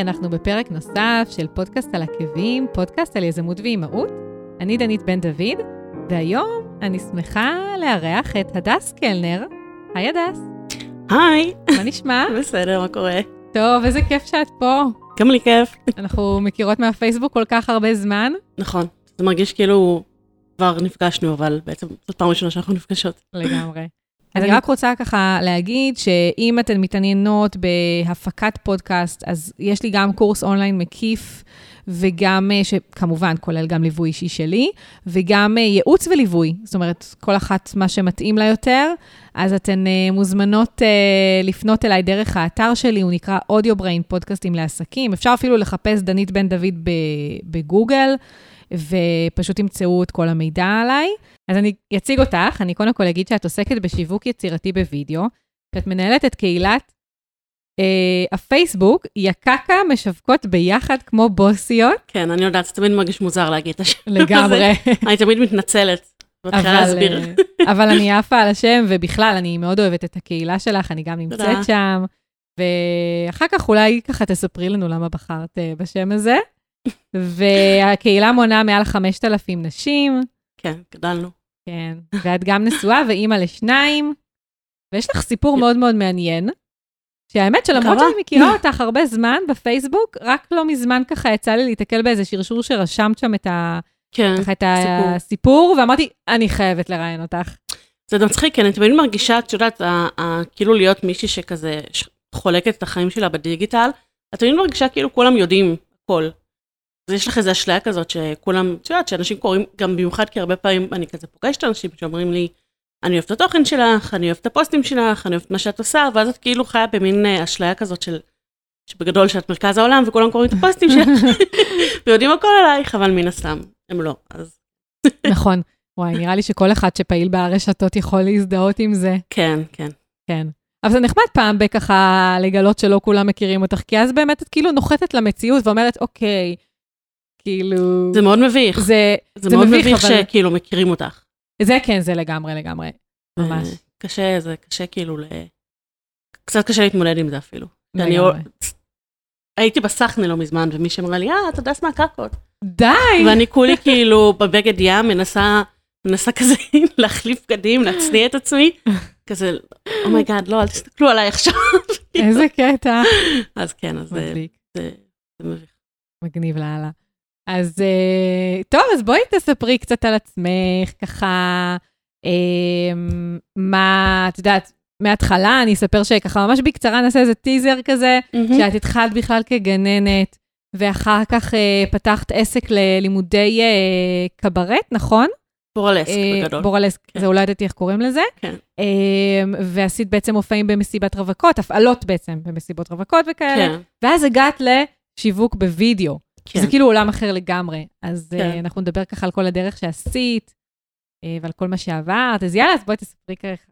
היי, אנחנו בפרק נוסף של פודקאסט על עקבים, פודקאסט על יזמות ואימהות. אני דנית בן דוד, והיום אני שמחה לארח את הדס קלנר. היי הדס. היי. מה נשמע? בסדר, מה קורה? טוב, איזה כיף שאת פה. גם לי כיף. אנחנו מכירות מהפייסבוק כל כך הרבה זמן. נכון, זה מרגיש כאילו כבר נפגשנו, אבל בעצם זאת פעם ראשונה שאנחנו נפגשות. לגמרי. אז אני רק רוצה ככה להגיד שאם אתן מתעניינות בהפקת פודקאסט, אז יש לי גם קורס אונליין מקיף, וגם, אה, שכמובן כולל גם ליווי אישי שלי, וגם אה, ייעוץ וליווי, זאת אומרת, כל אחת מה שמתאים לה יותר, אז אתן אה, מוזמנות לפנות אליי דרך האתר שלי, הוא נקרא אודיו בריין, פודקאסטים לעסקים. אפשר אפילו לחפש דנית בן דוד בגוגל. ופשוט תמצאו את כל המידע עליי. אז אני אציג אותך, אני קודם כל אגיד שאת עוסקת בשיווק יצירתי בווידאו, שאת מנהלת את קהילת אה, הפייסבוק, יקקה משווקות ביחד כמו בוסיות. כן, אני יודעת, זה תמיד מרגיש מוזר להגיד את השם לגמרי. אני תמיד מתנצלת. מתחילה להסביר. אה, אבל אני עפה על השם, ובכלל, אני מאוד אוהבת את הקהילה שלך, אני גם נמצאת שם. ואחר כך אולי ככה תספרי לנו למה בחרת אה, בשם הזה. והקהילה מונה מעל 5,000 נשים. כן, גדלנו. כן, ואת גם נשואה ואימא לשניים, ויש לך סיפור מאוד מאוד מעניין, שהאמת שלמרות שאני מכירה אותך הרבה זמן בפייסבוק, רק לא מזמן ככה יצא לי להתקל באיזה שרשור שרשמת שם את, ה... כן, ככה את הסיפור, ואמרתי, אני חייבת לראיין אותך. זה מצחיק, כי אני תמיד מרגישה, את יודעת, כאילו להיות מישהי שכזה חולקת את החיים שלה בדיגיטל, את תמיד מרגישה כאילו כולם יודעים הכל. אז יש לך איזו אשליה כזאת שכולם, את יודעת, שאנשים קוראים, גם במיוחד כי הרבה פעמים אני כזה פוגשת אנשים שאומרים לי, אני אוהבת את התוכן שלך, אני אוהבת את הפוסטים שלך, אני אוהבת מה שאת עושה, ואז את כאילו חיה במין אה, אשליה כזאת של, שבגדול שאת מרכז העולם וכולם קוראים את הפוסטים שלך, ויודעים הכל עלייך, אבל מן הסתם, הם לא, אז... נכון. וואי, נראה לי שכל אחד שפעיל ברשתות יכול להזדהות עם זה. כן, כן. כן. אבל זה נחמד פעם בככה לגלות שלא כולם מכירים אותך, כי אז באמת את כאילו נוחתת למציאות ואומרת, אוקיי, כאילו... זה מאוד מביך. זה, זה, זה מאוד מביך, מביך אבל... שכאילו מכירים אותך. זה כן, זה לגמרי, לגמרי. ממש. קשה, זה קשה כאילו ל... קצת קשה להתמודד עם זה אפילו. אני... הייתי בסחנה לא מזמן, ומי שאמרה לי, אה, את הדס מהקקות. די! ואני כולי כאילו בבגד ים, מנסה, מנסה כזה להחליף בגדים, להצניע את עצמי. כזה, oh my god, oh לא, אל תסתכלו עליי עכשיו. איזה קטע. אז כן, אז זה מביך. מגניב לאללה. אז uh, טוב, אז בואי תספרי קצת על עצמך, ככה, uh, מה, את יודעת, מההתחלה אני אספר שככה ממש בקצרה נעשה איזה טיזר כזה, mm-hmm. שאת התחלת בכלל כגננת, ואחר כך uh, פתחת עסק ללימודי uh, קברט, נכון? בורלסק uh, בגדול. בורלסק, כן. זה אולי ידעתי איך קוראים לזה. כן. Uh, ועשית בעצם מופעים במסיבת רווקות, הפעלות בעצם במסיבות רווקות וכאלה. כן. ואז הגעת לשיווק בווידאו. כן. זה כאילו עולם אחר לגמרי. אז כן. uh, אנחנו נדבר ככה על כל הדרך שעשית, uh, ועל כל מה שעברת. אז יאללה, אז בואי תספרי ככה,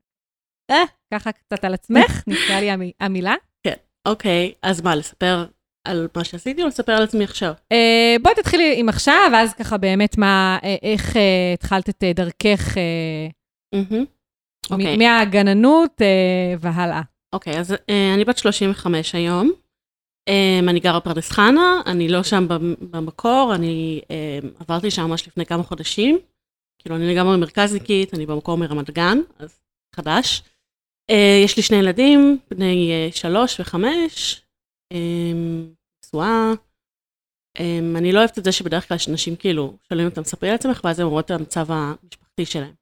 אה, ככה קצת על עצמך, נקרא לי המ, המילה. כן, אוקיי, אז מה, לספר על מה שעשיתי או לספר על עצמי עכשיו? Uh, בואי תתחילי עם עכשיו, ואז ככה באמת מה, איך uh, התחלת את uh, דרכך mm-hmm. okay. אוקיי. מהגננות uh, והלאה. אוקיי, okay, אז אני בת 35 היום. Um, אני גרה בפרדס חנה, אני לא שם במקור, אני um, עברתי שם ממש לפני כמה חודשים. כאילו, אני לגמרי מרכזניקית, אני במקור מרמת גן, אז חדש. Uh, יש לי שני ילדים, בני uh, שלוש וחמש, נשואה. Um, um, אני לא אוהבת את זה שבדרך כלל נשים כאילו שואלים אותם, ספרי על עצמך, ואז הן אומרות את המצב המשפחתי שלהם.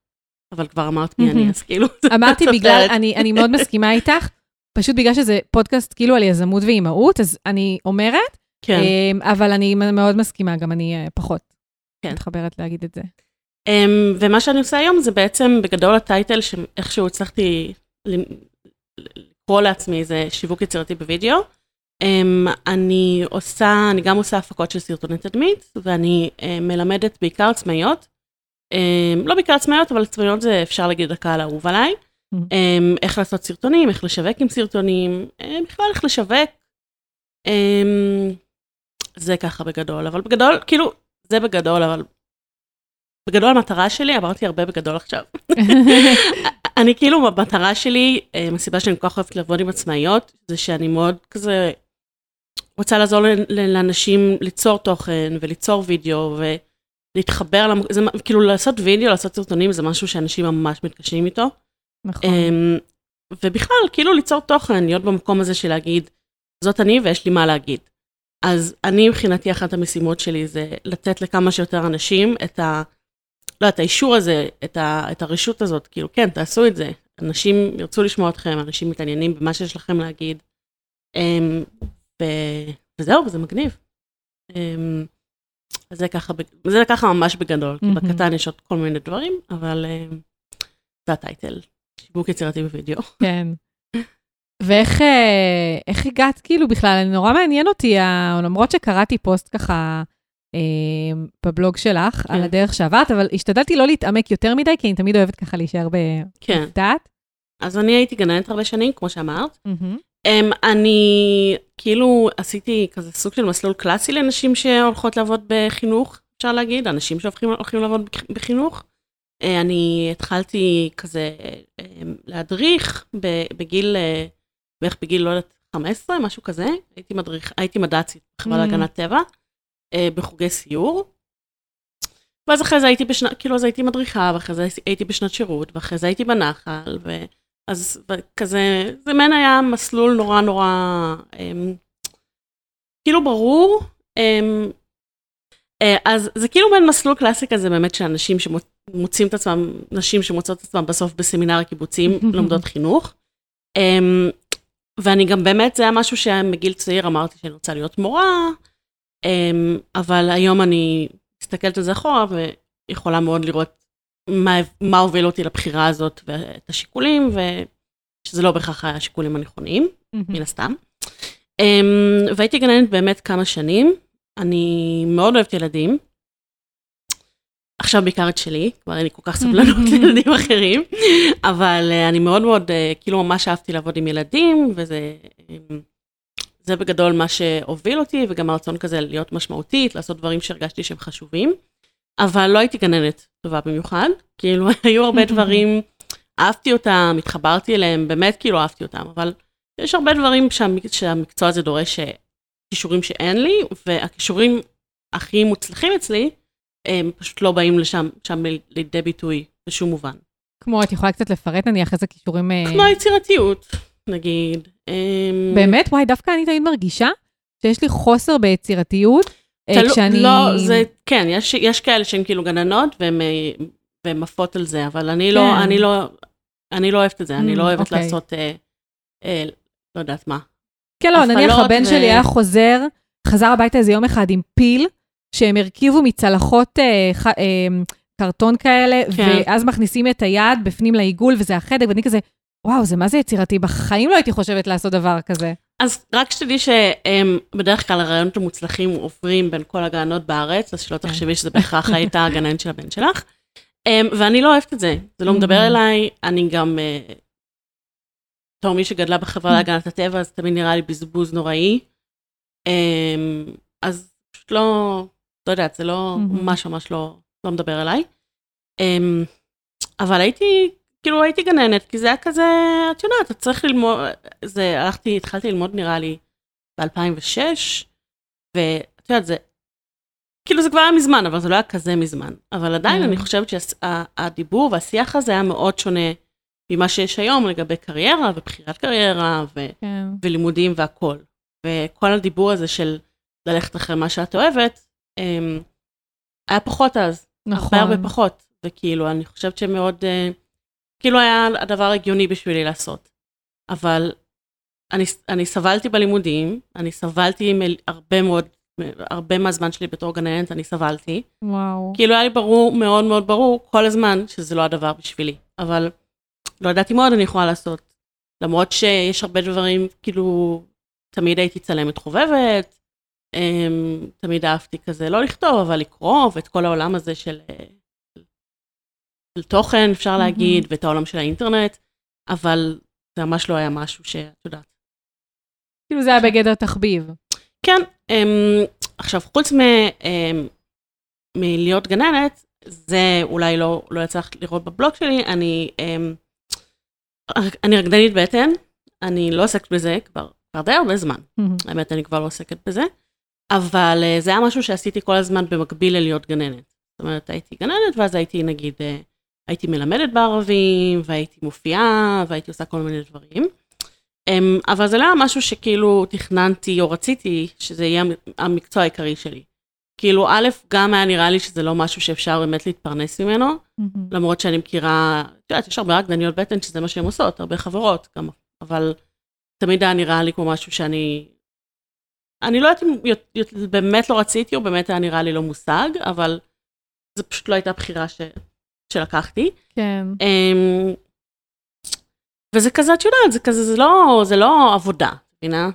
אבל כבר אמרת מי אני, אז כאילו... אמרתי בגלל, אני, אני מאוד מסכימה איתך. פשוט בגלל שזה פודקאסט כאילו על יזמות ואימהות, אז אני אומרת, כן. אמ, אבל אני מאוד מסכימה, גם אני אה, פחות כן. מתחברת להגיד את זה. אמ, ומה שאני עושה היום זה בעצם בגדול הטייטל שאיכשהו הצלחתי לקרוא לעצמי זה שיווק יצירתי בווידאו. אמ, אני עושה, אני גם עושה הפקות של סרטוני תדמית, ואני אה, מלמדת בעיקר עצמאיות. לא בעיקר עצמאיות, אבל עצמאיות זה אפשר להגיד הקהל האהוב עליי. Mm-hmm. איך לעשות סרטונים, איך לשווק עם סרטונים, בכלל איך לשווק. זה ככה בגדול, אבל בגדול, כאילו, זה בגדול, אבל בגדול המטרה שלי, עברתי הרבה בגדול עכשיו. אני כאילו, המטרה שלי, הסיבה שאני כל כך אוהבת לעבוד עם עצמאיות, זה שאני מאוד כזה רוצה לעזור לאנשים ליצור תוכן וליצור וידאו ולהתחבר, למ... זה, כאילו לעשות וידאו, לעשות סרטונים, זה משהו שאנשים ממש מתקשים איתו. נכון. אמ, ובכלל, כאילו ליצור תוכן, להיות במקום הזה של להגיד, זאת אני ויש לי מה להגיד. אז אני מבחינתי, אחת המשימות שלי זה לתת לכמה שיותר אנשים את ה... לא, את האישור הזה, את, ה, את הרשות הזאת, כאילו, כן, תעשו את זה. אנשים ירצו לשמוע אתכם, אנשים מתעניינים במה שיש לכם להגיד. Um, ו, וזהו, וזה מגניב. אז זה ככה, זה ככה ממש בגדול, mm-hmm. בקטן יש עוד כל מיני דברים, אבל זה הטייטל, שיווק יצירתי בווידאו. כן. ואיך אה, הגעת כאילו בכלל, נורא מעניין אותי, למרות שקראתי פוסט ככה אה, בבלוג שלך, כן. על הדרך שעברת, אבל השתדלתי לא להתעמק יותר מדי, כי אני תמיד אוהבת ככה להישאר בדעת. כן. אז אני הייתי גננת הרבה שנים, כמו שאמרת. Mm-hmm. Um, אני כאילו עשיתי כזה סוג של מסלול קלאסי לנשים שהולכות לעבוד בחינוך, אפשר להגיד, אנשים שהולכים לעבוד בחינוך. Uh, אני התחלתי כזה uh, להדריך בגיל, uh, בערך בגיל, לא יודעת, 15, משהו כזה. הייתי מדריך, הייתי מד"צית בחברה mm-hmm. להגנת טבע. אה, בחוגי סיור. ואז אחרי זה הייתי בשנת, כאילו אז הייתי מדריכה, ואחרי זה הייתי בשנת שירות, ואחרי זה הייתי בנחל, ואז כזה, זה מעין היה מסלול נורא נורא, אמ, כאילו ברור. אמ, אה, אז זה כאילו בין מסלול קלאסי כזה באמת של אנשים שמוצאים את עצמם, נשים שמוצאות את עצמם בסוף בסמינר הקיבוצים, לומדות חינוך. אמ, ואני גם באמת, זה היה משהו שמגיל צעיר אמרתי שאני רוצה להיות מורה, אמ, אבל היום אני מסתכלת על זה אחורה ויכולה מאוד לראות מה, מה הוביל אותי לבחירה הזאת ואת השיקולים, ושזה לא בהכרח היה השיקולים הנכונים. מן הסתם. Um, והייתי גננת באמת כמה שנים, אני מאוד אוהבת ילדים. עכשיו בעיקר את שלי, כבר אין לי כל כך סבלנות לילדים אחרים, אבל uh, אני מאוד מאוד, uh, כאילו ממש אהבתי לעבוד עם ילדים, וזה... Um, זה בגדול מה שהוביל אותי, וגם הרצון כזה להיות משמעותית, לעשות דברים שהרגשתי שהם חשובים. אבל לא הייתי גננת טובה במיוחד, כאילו היו הרבה דברים, אהבתי אותם, התחברתי אליהם, באמת כאילו אהבתי אותם, אבל יש הרבה דברים שהמק... שהמקצוע הזה דורש כישורים שאין לי, והכישורים הכי מוצלחים אצלי, הם פשוט לא באים לשם שם לידי ביטוי בשום מובן. כמו, את יכולה קצת לפרט נניח איזה כישורים... אה, כמו יצירתיות, נגיד. אמ, באמת? וואי, דווקא אני תמיד מרגישה שיש לי חוסר ביצירתיות. אה, תלו, כשאני... לא, זה, כן, יש, יש כאלה שהן כאילו גננות והן אה, עפות על זה, אבל אני לא, כן. לא, אני לא, אני לא אוהבת את זה, אני לא mm, אוהבת אוקיי. לעשות, אה, אה, לא יודעת מה. כן, לא, נניח הבן ו... שלי היה חוזר, חזר הביתה איזה יום אחד עם פיל, שהם הרכיבו מצלחות אה, ח, אה, קרטון כאלה, כן. ואז מכניסים את היד בפנים לעיגול, וזה החדק, ואני כזה, וואו, זה מה זה יצירתי? בחיים לא הייתי חושבת לעשות דבר כזה. אז רק שתדעי שבדרך כלל הרעיונות המוצלחים עוברים בין כל הגננות בארץ, אז שלא כן. תחשבי שזה בהכרח הייתה הגננת של הבן שלך. אמ, ואני לא אוהבת את זה, זה לא מדבר mm-hmm. אליי, אני גם, אה, בתור מי שגדלה בחברה mm-hmm. להגנת הטבע, אז תמיד נראה לי בזבוז נוראי. אמ, אז פשוט לא, לא יודעת, זה לא, mm-hmm. ממש ממש לא, לא מדבר אליי. אמ, אבל הייתי כאילו הייתי גננת, כי זה היה כזה, את יודעת, את צריך ללמוד, זה, הלכתי, התחלתי ללמוד נראה לי ב-2006, ואת יודעת, זה, כאילו זה כבר היה מזמן, אבל זה לא היה כזה מזמן. אבל עדיין אני mm. חושבת שהדיבור והשיח הזה היה מאוד שונה ממה שיש היום לגבי קריירה ובחירת קריירה ו- כן. ולימודים והכול. וכל הדיבור הזה של ללכת אחרי מה שאת אוהבת, היה פחות אז. נכון. הרבה הרבה פחות. וכאילו, אני חושבת שמאוד... Uh, כאילו היה הדבר הגיוני בשבילי לעשות. אבל אני, אני סבלתי בלימודים, אני סבלתי עם הרבה מאוד, הרבה מהזמן שלי בתור גננת, אני סבלתי. וואו. כאילו היה לי ברור, מאוד מאוד ברור, כל הזמן, שזה לא הדבר בשבילי. אבל לא ידעתי מה עוד אני יכולה לעשות. למרות שיש הרבה דברים, כאילו, תמיד הייתי צלמת חובבת, אמ, תמיד אהבתי כזה, לא לכתוב, אבל לקרוא, ואת כל העולם הזה של אה, של תוכן, אפשר להגיד, mm-hmm. ואת העולם של האינטרנט, אבל זה ממש לא היה משהו שאת יודעת. כאילו זה היה בגדר תחביב. כן, um, עכשיו חוץ מ, um, מלהיות גננת, זה אולי לא, לא יצא לך לראות בבלוג שלי, אני, אני רקדנית בטן, אני לא עוסקת בזה כבר כבר די הרבה זמן. האמת, אני כבר לא עוסקת בזה. אבל uh, זה היה משהו שעשיתי כל הזמן במקביל ללהיות גננת. זאת אומרת, הייתי גננת, ואז הייתי, נגיד, uh, הייתי מלמדת בערבים, והייתי מופיעה, והייתי עושה כל מיני דברים. Um, אבל זה לא היה משהו שכאילו תכננתי או רציתי שזה יהיה המקצוע העיקרי שלי. כאילו, א', גם היה נראה לי שזה לא משהו שאפשר באמת להתפרנס ממנו, mm-hmm. למרות שאני מכירה, את יודעת, יש הרבה רקדניות בטן שזה מה שהן עושות, הרבה חברות גם, אבל תמיד היה נראה לי כמו משהו שאני... אני לא יודעת אם באמת לא רציתי, או באמת היה נראה לי לא מושג, אבל זו פשוט לא הייתה בחירה ש... שלקחתי. כן. Um, וזה כזה, את יודעת, זה כזה, זה לא, זה לא עבודה, מבינה?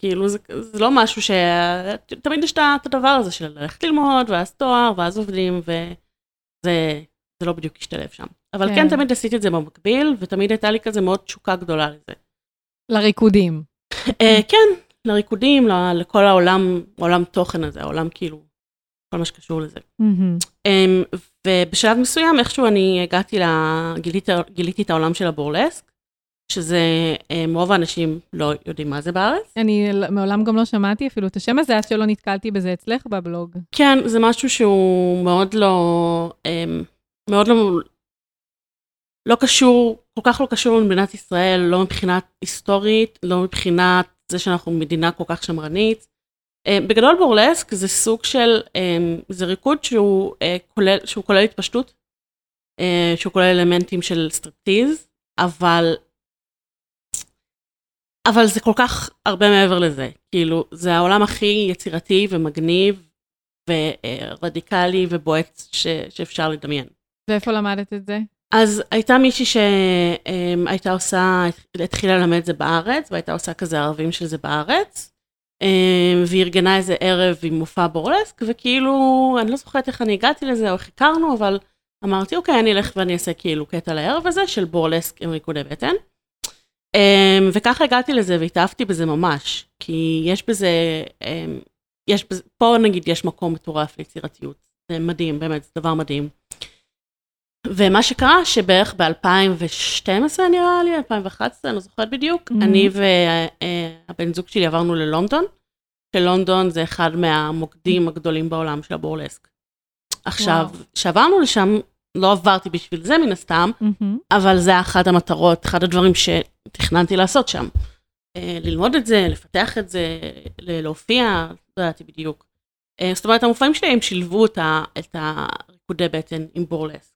כאילו, זה, זה לא משהו ש... תמיד יש את הדבר הזה של ללכת ללמוד, ואז תואר, ואז עובדים, וזה זה לא בדיוק השתלב שם. אבל כן. כן, תמיד עשיתי את זה במקביל, ותמיד הייתה לי כזה מאוד תשוקה גדולה לזה. לריקודים. uh, כן, לריקודים, לכל העולם, העולם תוכן הזה, העולם כאילו, כל מה שקשור לזה. Mm-hmm. ובשלב מסוים, איכשהו אני הגעתי, ל... גיליתי, גיליתי את העולם של הבורלסק, שזה, um, רוב האנשים לא יודעים מה זה בארץ. אני מעולם גם לא שמעתי אפילו את השם הזה, עד שלא נתקלתי בזה אצלך בבלוג. כן, זה משהו שהוא מאוד לא, um, מאוד לא, לא קשור, כל כך לא קשור למדינת ישראל, לא מבחינת היסטורית, לא מבחינת זה שאנחנו מדינה כל כך שמרנית. אה, בגדול בורלסק זה סוג של, אה, זה ריקוד שהוא אה, כולל, שהוא כולל התפשטות, שהוא כולל אלמנטים של סטריפטיז, אבל, אבל זה כל כך הרבה מעבר לזה. כאילו, זה העולם הכי יצירתי ומגניב ורדיקלי ובועט ש, שאפשר לדמיין. ואיפה למדת את זה? אז הייתה מישהי שהייתה עושה, התחילה ללמד את זה בארץ, והייתה עושה כזה ערבים של זה בארץ. אמ, והיא ארגנה איזה ערב עם מופע בורלסק, וכאילו, אני לא זוכרת איך אני הגעתי לזה או איך הכרנו, אבל אמרתי, אוקיי, אני אלך ואני אעשה כאילו קטע לערב הזה של בורלסק עם ריקודי בטן. אמ, וככה הגעתי לזה והתאהבתי בזה ממש, כי יש בזה, אמ, יש בזה, פה נגיד יש מקום מטורף ליצירתיות, זה מדהים, באמת, זה דבר מדהים. ומה שקרה שבערך ב-2012 נראה לי, 2011, אני לא זוכרת בדיוק, mm-hmm. אני והבן זוג שלי עברנו ללונדון, שלונדון זה אחד מהמוקדים הגדולים בעולם של הבורלסק. עכשיו, כשעברנו לשם, לא עברתי בשביל זה מן הסתם, mm-hmm. אבל זה אחת המטרות, אחד הדברים שתכננתי לעשות שם. אה, ללמוד את זה, לפתח את זה, להופיע, לא ידעתי בדיוק. אה, זאת אומרת, המופעים שלי הם שילבו את הריקודי בטן עם בורלסק.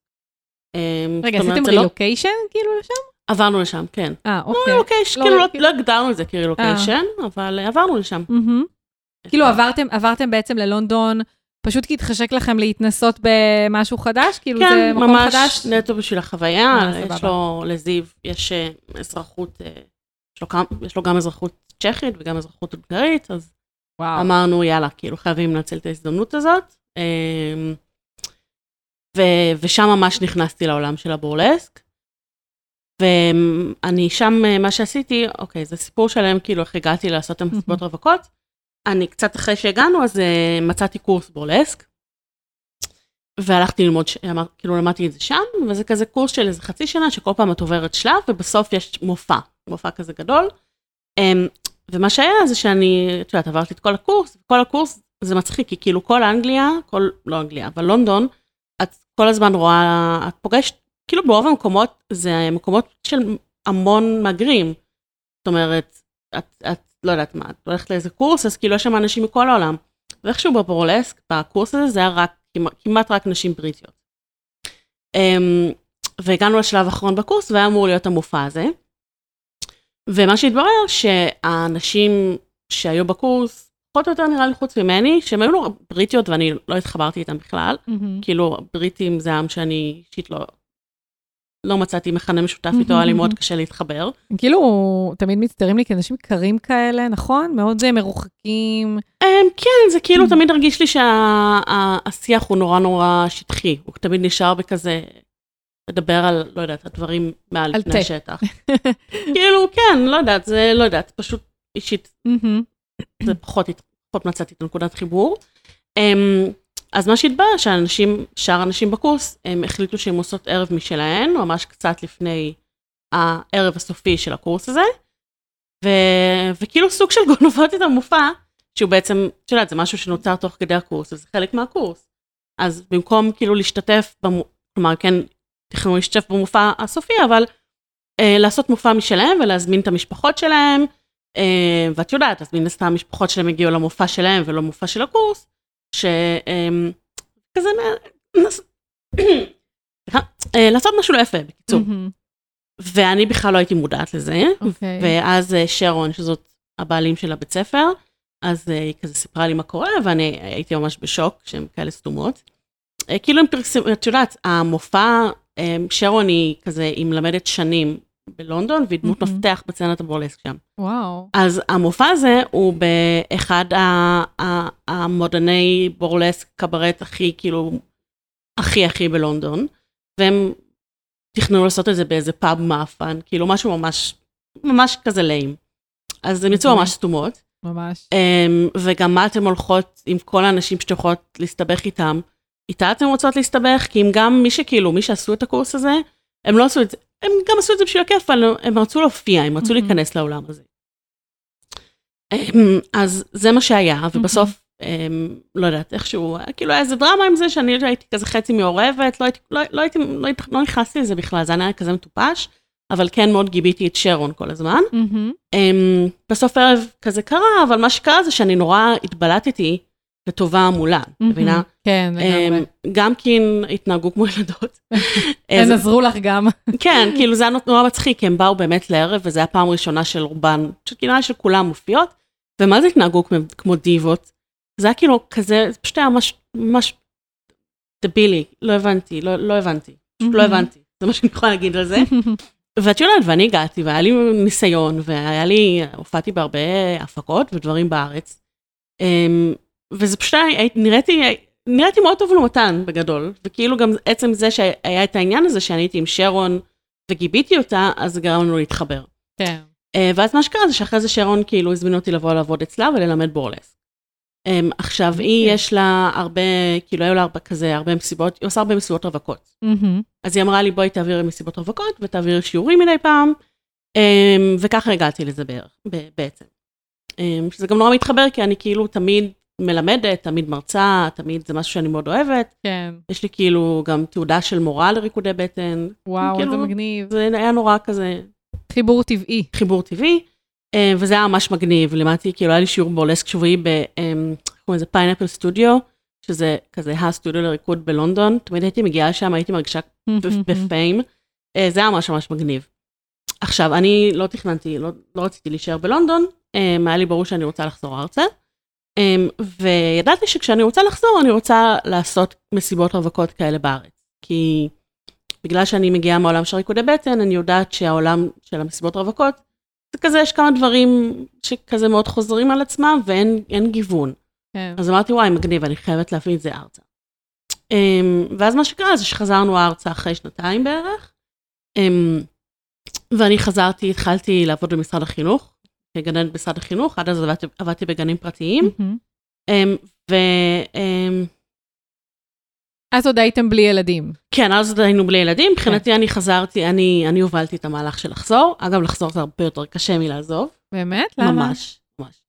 אמ, רגע, עשיתם רילוקיישן כאילו לשם? עברנו לשם, כן. אה, אוקיי. לא רילוקיישן, כאילו לא, לא הגדרנו את זה כרילוקיישן, אה. אבל עברנו לשם. כאילו עברתם בעצם ללונדון, פשוט כי התחשק לכם להתנסות במשהו חדש? כאילו כן, זה מקום חדש? כן, ממש נטו בשביל החוויה. אה, יש לו, לזיו, יש אה, אזרחות, יש לו גם אזרחות צ'כית וגם אזרחות הונגרית, אז אמרנו, יאללה, כאילו חייבים לנצל את ההזדמנות הזאת. אמ, ו- ושם ממש נכנסתי לעולם של הבורלסק. ואני שם, מה שעשיתי, אוקיי, זה סיפור שלם, כאילו, איך הגעתי לעשות את המסיבות רווקות. אני קצת אחרי שהגענו, אז uh, מצאתי קורס בורלסק. והלכתי ללמוד, אמר, כאילו למדתי את זה שם, וזה כזה קורס של איזה חצי שנה, שכל פעם את עוברת שלב, ובסוף יש מופע, מופע כזה גדול. Um, ומה שהיה זה שאני, את יודעת, עברתי את כל הקורס, וכל הקורס זה מצחיק, כי כאילו כל אנגליה, כל, לא אנגליה, אבל לונדון, את כל הזמן רואה, את פוגשת, כאילו ברוב המקומות זה מקומות של המון מהגרים. זאת אומרת, את, את לא יודעת מה, את הולכת לאיזה קורס, אז כאילו יש שם אנשים מכל העולם. ואיכשהו בפרולסק, בקורס הזה, זה היה רק, כמעט רק נשים בריטיות. Um, והגענו לשלב האחרון בקורס, והיה אמור להיות המופע הזה. ומה שהתברר, שהאנשים שהיו בקורס, פחות או יותר נראה לי חוץ ממני, שהן היו לו בריטיות ואני לא התחברתי איתן בכלל. Mm-hmm. כאילו, בריטים זה עם שאני אישית לא, לא מצאתי מכנה משותף איתו, היה לי מאוד קשה להתחבר. כאילו, תמיד מצטערים לי כאנשים קרים כאלה, נכון? מאוד אה, מרוחקים. כן, זה כאילו תמיד הרגיש לי שהשיח הוא נורא נורא שטחי, הוא תמיד נשאר בכזה, לדבר על, לא יודעת, הדברים מעל פני השטח. כאילו, כן, לא יודעת, זה לא יודעת, פשוט אישית. זה פחות, פחות מצאתי את הנקודת חיבור. Um, אז מה שהתברר שאנשים, שאר האנשים בקורס, הם החליטו שהם עושות ערב משלהן, ממש קצת לפני הערב הסופי של הקורס הזה. ו- וכאילו סוג של גונבות את המופע, שהוא בעצם, את יודעת, זה משהו שנוצר תוך כדי הקורס, וזה חלק מהקורס. אז במקום כאילו להשתתף, במו... כלומר, כן, תכננו להשתתף במופע הסופי, אבל אה, לעשות מופע משלהם ולהזמין את המשפחות שלהם, ואת יודעת, אז מן הסתם המשפחות שלהם הגיעו למופע שלהם ולא מופע של הקורס, שכזה, אה, לעשות משהו לא יפה, בקיצור. ואני בכלל לא הייתי מודעת לזה. אוקיי. ואז אה, שרון, שזאת הבעלים של הבית ספר, אז אה, היא כזה סיפרה לי מה קורה, ואני הייתי ממש בשוק שהן כאלה סתומות. אה, כאילו הם פרסמו, את יודעת, המופע, אה, שרון היא כזה, היא מלמדת שנים בלונדון, והיא דמות מהמם. מפתח בצנת הבורלסק שם. וואו. אז המופע הזה הוא באחד ה- ה- המועדוני בורלסק קברט הכי כאילו, הכי הכי בלונדון, והם תכננו לעשות את זה באיזה פאב מאפן, כאילו משהו ממש, ממש כזה ליים. אז הם יצאו אוקיי. ממש סתומות, ממש. אמ, וגם מה אתן הולכות עם כל האנשים שאתן יכולות להסתבך איתם, איתה אתן רוצות להסתבך, כי אם גם מי שכאילו, מי שעשו את הקורס הזה, הם לא עשו את זה, הם גם עשו את זה בשביל הכיף, אבל הם רצו להופיע, הם רצו מהמם. להיכנס לעולם הזה. אמ, אז זה מה שהיה, ובסוף, אמ, לא יודעת, איכשהו, כאילו היה איזה דרמה עם זה, שאני הייתי כזה חצי מעורבת, לא הייתי, לא, לא הייתי, לא, לא נכנסתי לזה בכלל, זה היה כזה מטופש, אבל כן מאוד גיביתי את שרון כל הזמן. מהמם. Um, בסוף הערב כזה קרה, אבל מה שקרה זה שאני נורא התבלטתי לטובה מולה, מבינה? כן, לגמרי. Um, גם כי הן התנהגו כמו ילדות. הן עזרו לך גם. כן, כאילו זה היה נורא מצחיק, כי הם באו באמת לערב, וזו הייתה פעם ראשונה של רובן, שכאילו של כולם מופיעות, ומה זה התנהגו כמו, דיבות? זה היה כאילו כזה, זה פשוט היה ממש, דבילי, לא הבנתי, לא, לא הבנתי, לא. הבנתי, זה מה שאני יכולה להגיד על זה. ואת יודעת, ואני הגעתי, והיה לי ניסיון, והיה לי, הופעתי בהרבה הפקות ודברים בארץ. וזה פשוט נראיתי, נראיתי מאוד טוב לעומתן בגדול, וכאילו גם עצם זה שהיה את העניין הזה שאני הייתי עם שרון וגיביתי אותה, אז זה גרם לנו להתחבר. כן. אה, ואז מה שקרה זה שאחרי זה שרון כאילו הזמין אותי לבוא לעבוד אצלה וללמד בורלס. אמ, עכשיו, היא אוקיי. יש לה הרבה, כאילו היו לה הרבה כזה, הרבה מסיבות, היא עושה הרבה מסיבות רווקות. מהמם. אז היא אמרה לי, בואי תעבירי מסיבות רווקות ותעבירי שיעורים מדי פעם, אמ, וככה הגעתי לזה בערך, בעצם. אמ, שזה גם נורא מתחבר, כי אני כאילו תמיד מלמדת, תמיד מרצה, תמיד זה משהו שאני מאוד אוהבת. כן. יש לי כאילו גם תעודה של מורה לריקודי בטן. וואו, כאילו, איזה מגניב. זה היה נורא כזה חיבור טבעי. חיבור טבעי, אה, וזה היה ממש מגניב, לימדתי, כאילו היה לי שיעור בורלסק שבועי ב... איך קוראים לזה? Pineapple Studio, שזה כזה הסטודיו לריקוד בלונדון, תמיד הייתי מגיעה לשם, הייתי מרגישה ב Fame. אה, זה היה ממש ממש מגניב. עכשיו, אני לא תכננתי, לא, לא רציתי להישאר בלונדון, אה, היה לי ברור שאני רוצה לחזור ארצה, אה, וידעתי שכשאני רוצה לחזור, אני רוצה לעשות מסיבות רווקות כאלה בארץ. כי בגלל שאני מגיעה מהעולם של ריקודי בטן, אני יודעת שהעולם של המסיבות רווקות, זה כזה, יש כמה דברים שכזה מאוד חוזרים על עצמם, ואין אין גיוון. כן. אז אמרתי, וואי, מגניב, אני חייבת להביא את זה ארצה. Um, ואז מה שקרה זה שחזרנו ארצה אחרי שנתיים בערך, um, ואני חזרתי, התחלתי לעבוד במשרד החינוך, כגננת במשרד החינוך, עד אז עבדתי, עבדתי בגנים פרטיים, um, ו... Um, אז עוד הייתם בלי ילדים. כן, אז עוד היינו בלי ילדים, מבחינתי אני חזרתי, אני, אני הובלתי את המהלך של לחזור, אגב, לחזור זה הרבה יותר קשה מלעזוב. באמת? למה? ממש, ממש.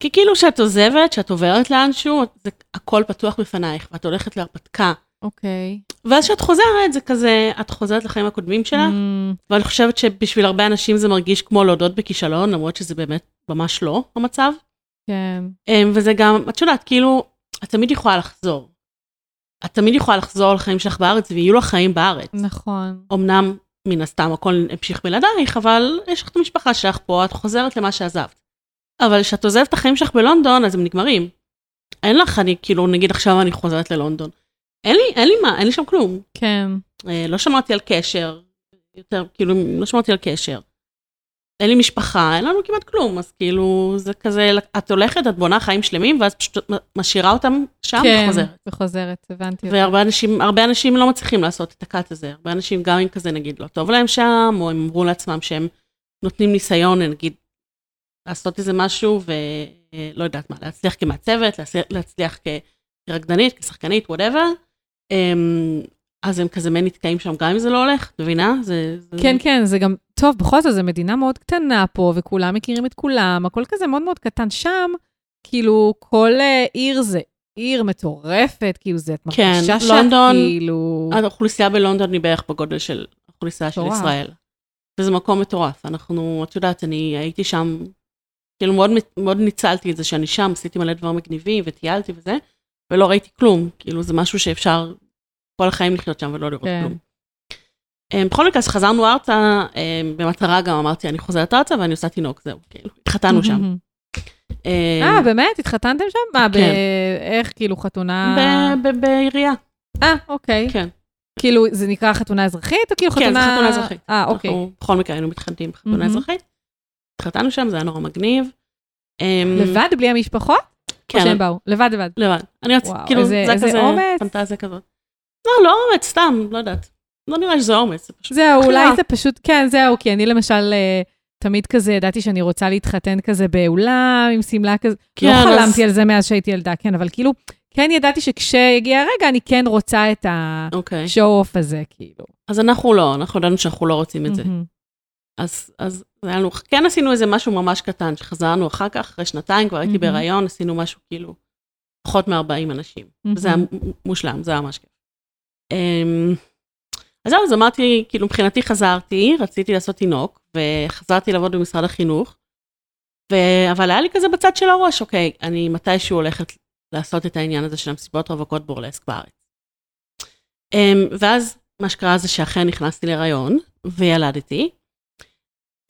כי כאילו כשאת עוזבת, כשאת עוברת לאנשהו, זה הכל פתוח בפנייך, ואת הולכת להרפתקה. אוקיי. ואז כשאת חוזרת, זה כזה, את חוזרת לחיים הקודמים שלך, Mm, ואני חושבת שבשביל הרבה אנשים זה מרגיש כמו להודות בכישלון, למרות שזה באמת ממש לא המצב. כן. אמ, וזה גם, את יודעת, כאילו, את תמיד יכולה לחזור. את תמיד יכולה לחזור לחיים שלך בארץ, ויהיו לך חיים בארץ. נכון. אמנם, מן הסתם, הכל המשיך בלעדייך, אבל יש לך את המשפחה שלך פה, את חוזרת למה שעזבת. אבל כשאת עוזבת את החיים שלך בלונדון, אז הם נגמרים. אין לך, אני כאילו, נגיד עכשיו אני חוזרת ללונדון. אין לי, אין לי מה, אין לי שם כלום. כן. אה, לא שמרתי על קשר, יותר, כאילו, לא שמרתי על קשר. אין לי משפחה, אין לנו כמעט כלום, אז כאילו, זה כזה, את הולכת, את בונה חיים שלמים, ואז פשוט משאירה אותם שם כן. וחוזרת. וחוזרת, הבנתי. והרבה אנשים, הרבה אנשים לא מצליחים לעשות את ה cut הזה. הרבה אנשים, גם אם כזה, נגיד, לא טוב להם שם, או הם אמרו לעצמם שהם נותנים ניסיון, נגיד, לעשות איזה משהו, ולא יודעת מה, להצליח כמעצבת, להצליח, להצליח כרקדנית, כשחקנית, whatever. אז הם כזה מעין נתקעים שם, גם אם זה לא הולך, את מבינה? זה... זה... כן, כן, זה גם טוב, בכל זאת, זו מדינה מאוד קטנה פה, וכולם מכירים את כולם, הכל כזה מאוד מאוד קטן. שם, כאילו, כל אה, עיר זה עיר מטורפת, כאילו, זה את כן, מרגישה שאת לונדון, כאילו... האוכלוסייה בלונדון היא בערך בגודל של האוכלוסייה של. ישראל. וזה מקום מטורף. אנחנו, את יודעת, אני הייתי שם, כאילו מאוד, מאוד ניצלתי את זה שאני שם, עשיתי מלא דברים מגניבים וטיילתי וזה, ולא ראיתי כלום. כאילו, זה משהו שאפשר כל החיים לחיות שם ולא לראות כן. כלום. אמ, בכל מקרה, אז חזרנו ארצה, אמ, במטרה גם אמרתי, אני חוזרת ארצה ואני עושה תינוק, זהו, כאילו, התחתנו שם. אמ, אה, באמת? התחתנתם שם? מה, כן. איך, כאילו, חתונה... בעירייה, אה, אוקיי. כן. כאילו, זה נקרא חתונה אזרחית, או כאילו כן, חתונה... זה חתונה אזרחית. אה, אוקיי. אנחנו בכל מקרה היינו מתחתנים בחתונה. אזרחית. התחתנו שם, זה היה נורא מגניב. אמ, לבד, בלי המשפחות? או כן, שהם באו? לבד, לבד. לבד. אני רציתי, וואו, כאילו, איזה- זה איזה כזה אומץ. פנטזיה כזאת. לא, לא אומץ, סתם, לא יודעת. לא נראה שזה אומץ, זה פשוט... זהו. אולי זה פשוט, כן, זהו, כי אני למשל אה, תמיד כזה ידעתי שאני רוצה להתחתן כזה באולם, עם שמלה כזה. כן, לא אז- חלמתי על זה מאז שהייתי ילדה, כן, אבל כאילו, כן ידעתי שכשיגיע הרגע, אני כן רוצה את אוקיי. השואו-אוף הזה, כאילו. אז אנחנו לא, אנחנו ידענו שאנחנו לא רוצים את זה. אז, אז זה היה לנו, כן עשינו איזה משהו ממש קטן, שחזרנו אחר כך, אחרי שנתיים, כבר הייתי מהמם. בהיריון, עשינו משהו כאילו, פחות מ-40 אנשים. וזה היה מהמם. מ- מושלם, זה היה ממש כיף. אמ, אז זהו, אז אמרתי, כאילו מבחינתי חזרתי, רציתי לעשות תינוק, וחזרתי לעבוד במשרד החינוך, ו... אבל היה לי כזה בצד של הראש, אוקיי, אני מתישהו הולכת לעשות את העניין הזה של המסיבות רווקות בורלסק בארץ. אמ, ואז מה שקרה זה שאכן נכנסתי להיריון, וילדתי,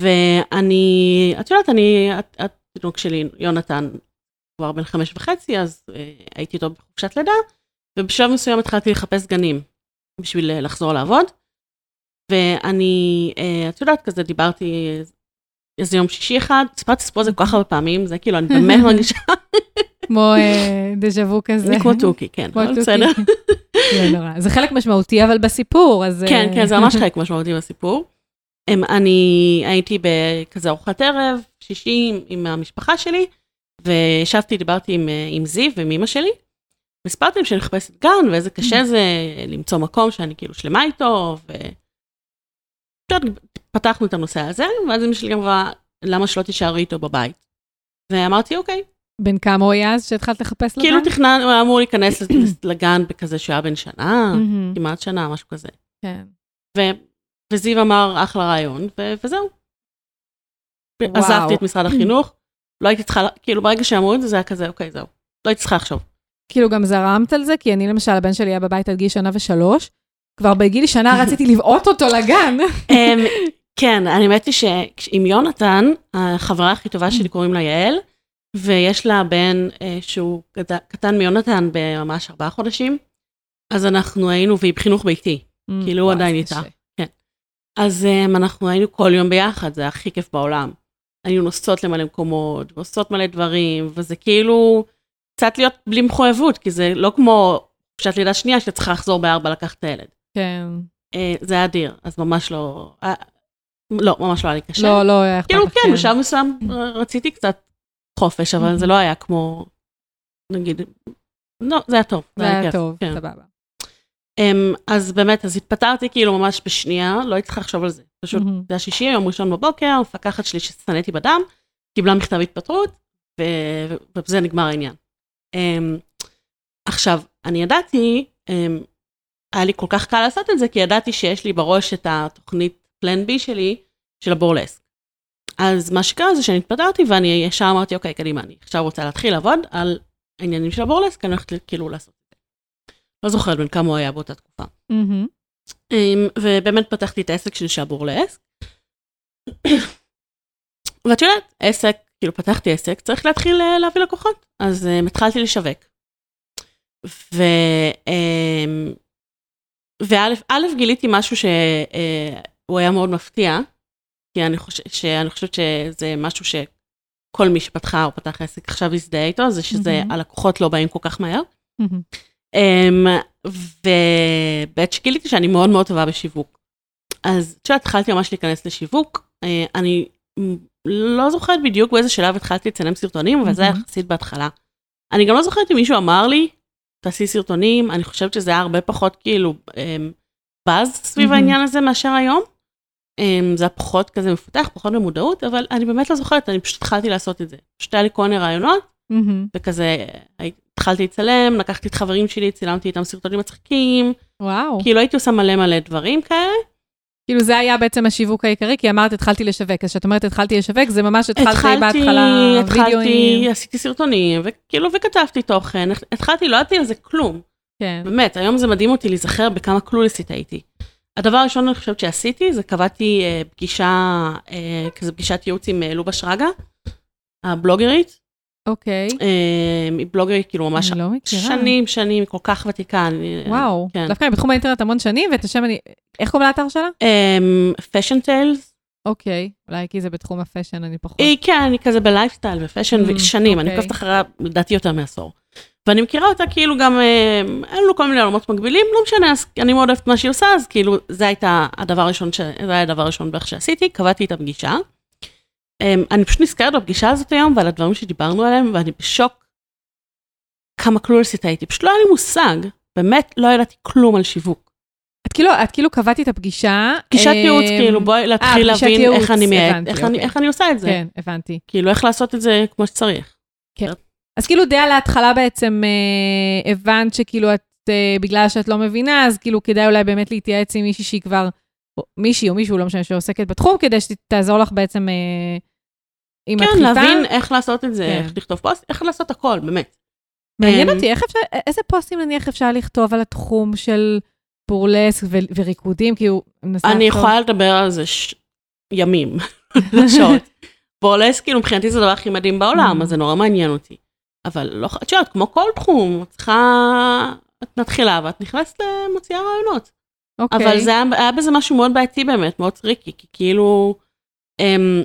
ואני, את יודעת, אני, התינוק שלי, יונתן, כבר בן חמש וחצי, אז אה, הייתי איתו בחופשת לידה, ובשלב מסוים התחלתי לחפש גנים בשביל אה, לחזור לעבוד. ואני, אה, את יודעת, כזה דיברתי איזה יום שישי אחד, סיפרתי סיפור הזה כל כך הרבה פעמים, זה כאילו, אני באמת מרגישה, כמו אה, דז'ה וו כזה. אני כמו תוכי, כן, אבל. בסדר. לא נורא. זה חלק משמעותי, אבל בסיפור, אז... כן, אה, כן, זה ממש חלק משמעותי בסיפור. אמ, אני הייתי בכזה ארוחת ערב, שישי עם- המשפחה שלי, וישבתי, דיברתי עם, אה, עם זיו ועם אמא שלי, וסיפרתי להם שאני מחפשת גן, ואיזה קשה זה למצוא מקום שאני כאילו שלמה איתו, ו... פתחנו את הנושא הזה, ואז אמא שלי אמרה, למה שלא תישארי איתו בבית? ואמרתי, אוקיי. בן כמה הוא היה אז שהתחלת לחפש לו כאילו גן? תכנן, הוא היה אמור להיכנס לגן בכזה שהיה בן שנה, כמעט שנה, משהו כזה. כן. וזיו אמר, אחלה רעיון, וזהו. וואו. עזבתי את משרד החינוך, לא הייתי צריכה, כאילו ברגע שאמרו את זה, זה היה כזה, אוקיי, זהו. לא הייתי צריכה לחשוב. כאילו גם זרמת על זה, כי אני למשל, הבן שלי היה בבית עד גיל שנה ושלוש, כבר בגיל שנה רציתי לבעוט אותו לגן. אמ, כן, האמת היא שעם יונתן, החברה הכי טובה שלי קוראים לה יעל, ויש לה בן אה, שהוא קט- קטן מיונתן בממש ארבעה חודשים, אז אנחנו היינו, והיא בחינוך ביתי. כאילו, הוא עדיין איתה. אז um, אנחנו היינו כל יום ביחד, זה היה הכי כיף בעולם. היינו נוסעות למלא מקומות, ועושות מלא דברים, וזה כאילו קצת להיות בלי מחויבות, כי זה לא כמו חופשת לידה שנייה, שאתה צריכה לחזור בארבע לקחת את הילד. כן. Uh, זה היה אדיר, אז ממש לא... Uh, לא, ממש לא היה לי קשה. לא, לא היה אכפת כאילו, לך, כן, בשלב מסוים רציתי קצת חופש, אבל Mhm. זה לא היה כמו, נגיד, לא, זה היה טוב. זה היה טוב, כן. סבבה. Um, אז באמת, אז התפטרתי כאילו ממש בשנייה, לא הייתי צריכה לחשוב על זה. פשוט, מהמם. זה השישי, יום ראשון בבוקר, המפקחת שלי ששנאתי בדם, קיבלה מכתב התפטרות, ובזה נגמר העניין. Um, עכשיו, אני ידעתי, um, היה לי כל כך קל לעשות את זה, כי ידעתי שיש לי בראש את התוכנית פלן בי שלי, של הבורלסק. אז מה שקרה זה שאני התפטרתי, ואני ישר אמרתי, אוקיי, קדימה, אני עכשיו רוצה להתחיל לעבוד על העניינים של הבורלסק, אני הולכת כאילו לעשות. לא זוכרת בין כמה הוא היה באותה תקופה. אמ, ובאמת פתחתי את העסק של שעבור לעסק. ואת יודעת, עסק, כאילו פתחתי עסק, צריך להתחיל אה, להביא לקוחות. אז um, התחלתי לשווק. ו... Um, וא', גיליתי משהו שהוא היה מאוד מפתיע, כי אני, חוש... שאני חושבת שזה משהו שכל מי שפתחה או פתח עסק עכשיו יזדהה איתו, זה שזה, מהמם. הלקוחות לא באים כל כך מהר. מהמם. Um, ובעת שגיליתי שאני מאוד מאוד טובה בשיווק. אז את יודעת, התחלתי ממש להיכנס לשיווק. Uh, אני לא זוכרת בדיוק באיזה שלב התחלתי לצלם סרטונים, אבל זה היה. יחסית בהתחלה. אני גם לא זוכרת אם מישהו אמר לי, תעשי סרטונים, אני חושבת שזה היה הרבה פחות כאילו um, באז סביב. העניין הזה מאשר היום. אמ, זה היה פחות כזה מפותח, פחות במודעות, אבל אני באמת לא זוכרת, אני פשוט התחלתי לעשות את זה. פשוט היה לי כל מיני רעיונות. וכזה, הי- התחלתי לצלם, לקחתי את חברים שלי, צילמתי איתם סרטונים מצחיקים, וואו. כאילו הייתי עושה מלא מלא דברים כאלה. כאילו זה היה בעצם השיווק העיקרי, כי אמרת התחלתי לשווק, אז כשאת אומרת התחלתי לשווק, זה ממש התחלתי בהתחלה התחלתי, וידאוים. עשיתי סרטונים, וכאילו, וכתבתי תוכן, התחלתי, לא ידעתי על זה כלום. כן. באמת, היום זה מדהים אותי להיזכר בכמה קלולסית הייתי. הדבר הראשון אני חושבת שעשיתי, זה קבעתי אה, פגישה, אה, כזה פגישת ייעוץ עם אה, לובה שרגא, הבלוגרית. אוקיי. אה, היא בלוגרית כאילו ממש אני לא. שנים, שנים, היא כל כך ותיקה. אני- וואו. כן. דווקא אני בתחום האינטרנט המון שנים, ואת השם אני... איך קוראים לאתר שלה? Fashion Tales, אוקיי. אולי כי זה בתחום ה fashion, אני פחות. היא כן, אני כזה ב lifestyle ו fashion Mm, שנים, אני אוקיי. עוקבת אחריה לדעתי יותר מעשור. ואני מכירה אותה כאילו גם, אה, אין לנו כל מיני עולמות מקבילים, לא משנה, אז אני מאוד אוהבת מה שהיא עושה, אז כאילו זה הייתה הדבר הראשון, ש... זה היה הדבר הראשון בערך שעשיתי, קבעתי את הפגישה. אה, אני פשוט נזכרת בפגישה הזאת היום ועל הדברים שדיברנו עליהם, ואני בשוק כמה קלולסית הייתי, פשוט לא היה לי מושג, באמת לא ידעתי כלום על שיווק. את כאילו, את כאילו קבעתי את הפגישה. פגישת אה, ייעוץ, כאילו בואי להתחיל פגישת להבין איך אני מייעץ, הבנתי, איך אני- אוקיי. איך אני עושה את זה, כן, הבנתי. כאילו איך לעשות את זה כמו שצריך. אז כאילו די על ההתחלה בעצם אה, הבנת שכאילו את, אה, בגלל שאת לא מבינה, אז כאילו כדאי אולי באמת להתייעץ עם מישהי שהיא כבר, מישהי או מישהו, לא משנה, שעוסקת בתחום, כדי שתעזור לך בעצם אה, עם כן, הדחיפה. להבין איך לעשות את זה, כן. איך לכתוב פוסט, איך לעשות הכל, באמת. מעניין אמ, אותי, איך אפשר, איזה פוסטים נניח אפשר לכתוב על התחום של בורלסק ו- וריקודים, כאילו, מנסה אני לחשוב. יכולה לדבר על זה ש- ימים, שעות. בורלסק, כאילו, מבחינתי זה הדבר הכי מדהים בעולם, Mm. אז זה נורא מעניין אותי. אבל לא, את יודעת, כמו כל תחום, את צריכה, את מתחילה ואת נכנסת ומוציאה רעיונות. אוקיי. אבל זה היה, היה בזה משהו מאוד בעייתי באמת, מאוד טריקי, כי כאילו, אמ,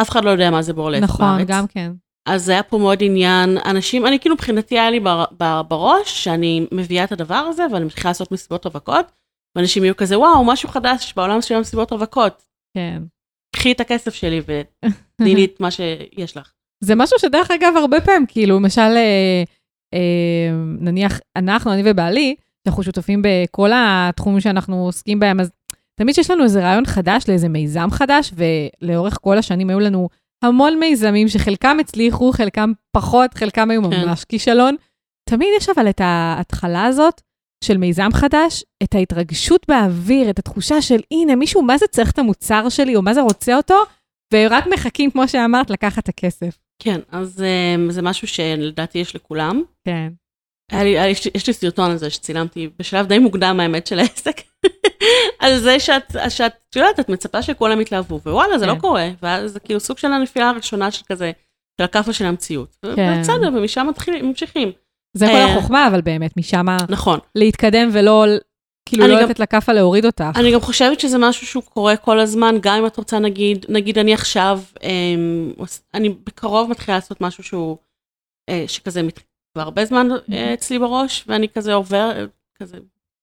אף אחד לא יודע מה זה בורלסק נכון, בארץ. גם כן. אז זה היה פה מאוד עניין, אנשים, אני כאילו מבחינתי היה לי בר, בר, בראש שאני מביאה את הדבר הזה ואני מתחילה לעשות מסיבות רווקות, ואנשים יהיו כזה, וואו, משהו חדש בעולם של מסיבות רווקות, כן. קחי את הכסף שלי ותני לי את מה שיש לך. זה משהו שדרך אגב הרבה פעמים, כאילו, למשל, אה, אה, נניח, אנחנו, אני ובעלי, אנחנו שותפים בכל התחומים שאנחנו עוסקים בהם, אז תמיד שיש לנו איזה רעיון חדש לאיזה מיזם חדש, ולאורך כל השנים היו לנו המון מיזמים שחלקם הצליחו, חלקם פחות, חלקם היו כן. ממש כישלון. תמיד יש אבל את ההתחלה הזאת של מיזם חדש, את ההתרגשות באוויר, את התחושה של הנה, מישהו מה זה צריך את המוצר שלי, או מה זה רוצה אותו, ורק מחכים, כמו שאמרת, לקחת את הכסף. כן, אז אמ, זה משהו שלדעתי יש לכולם. כן. היה לי, היה לי, יש לי סרטון על זה שצילמתי בשלב די מוקדם האמת של העסק, על זה שאת, שאת, את יודעת, את מצפה שכולם יתלהבו, ווואלה, זה כן. לא קורה, ואז זה כאילו סוג של הנפילה הראשונה של כזה, של הכאפה של המציאות. כן. בסדר, ומשם מתחילים, ממשיכים. זה כל אה, החוכמה, אבל באמת, משם נכון. להתקדם ולא, כאילו, לא גם- לתת לכאפה להוריד אותך. אני גם חושבת שזה משהו שהוא קורה כל הזמן, גם אם את רוצה נגיד, נגיד אני עכשיו, אמ, אני בקרוב מתחילה לעשות משהו שהוא, אה, שכזה כבר הרבה זמן אה, אצלי בראש, ואני כזה עובר, כזה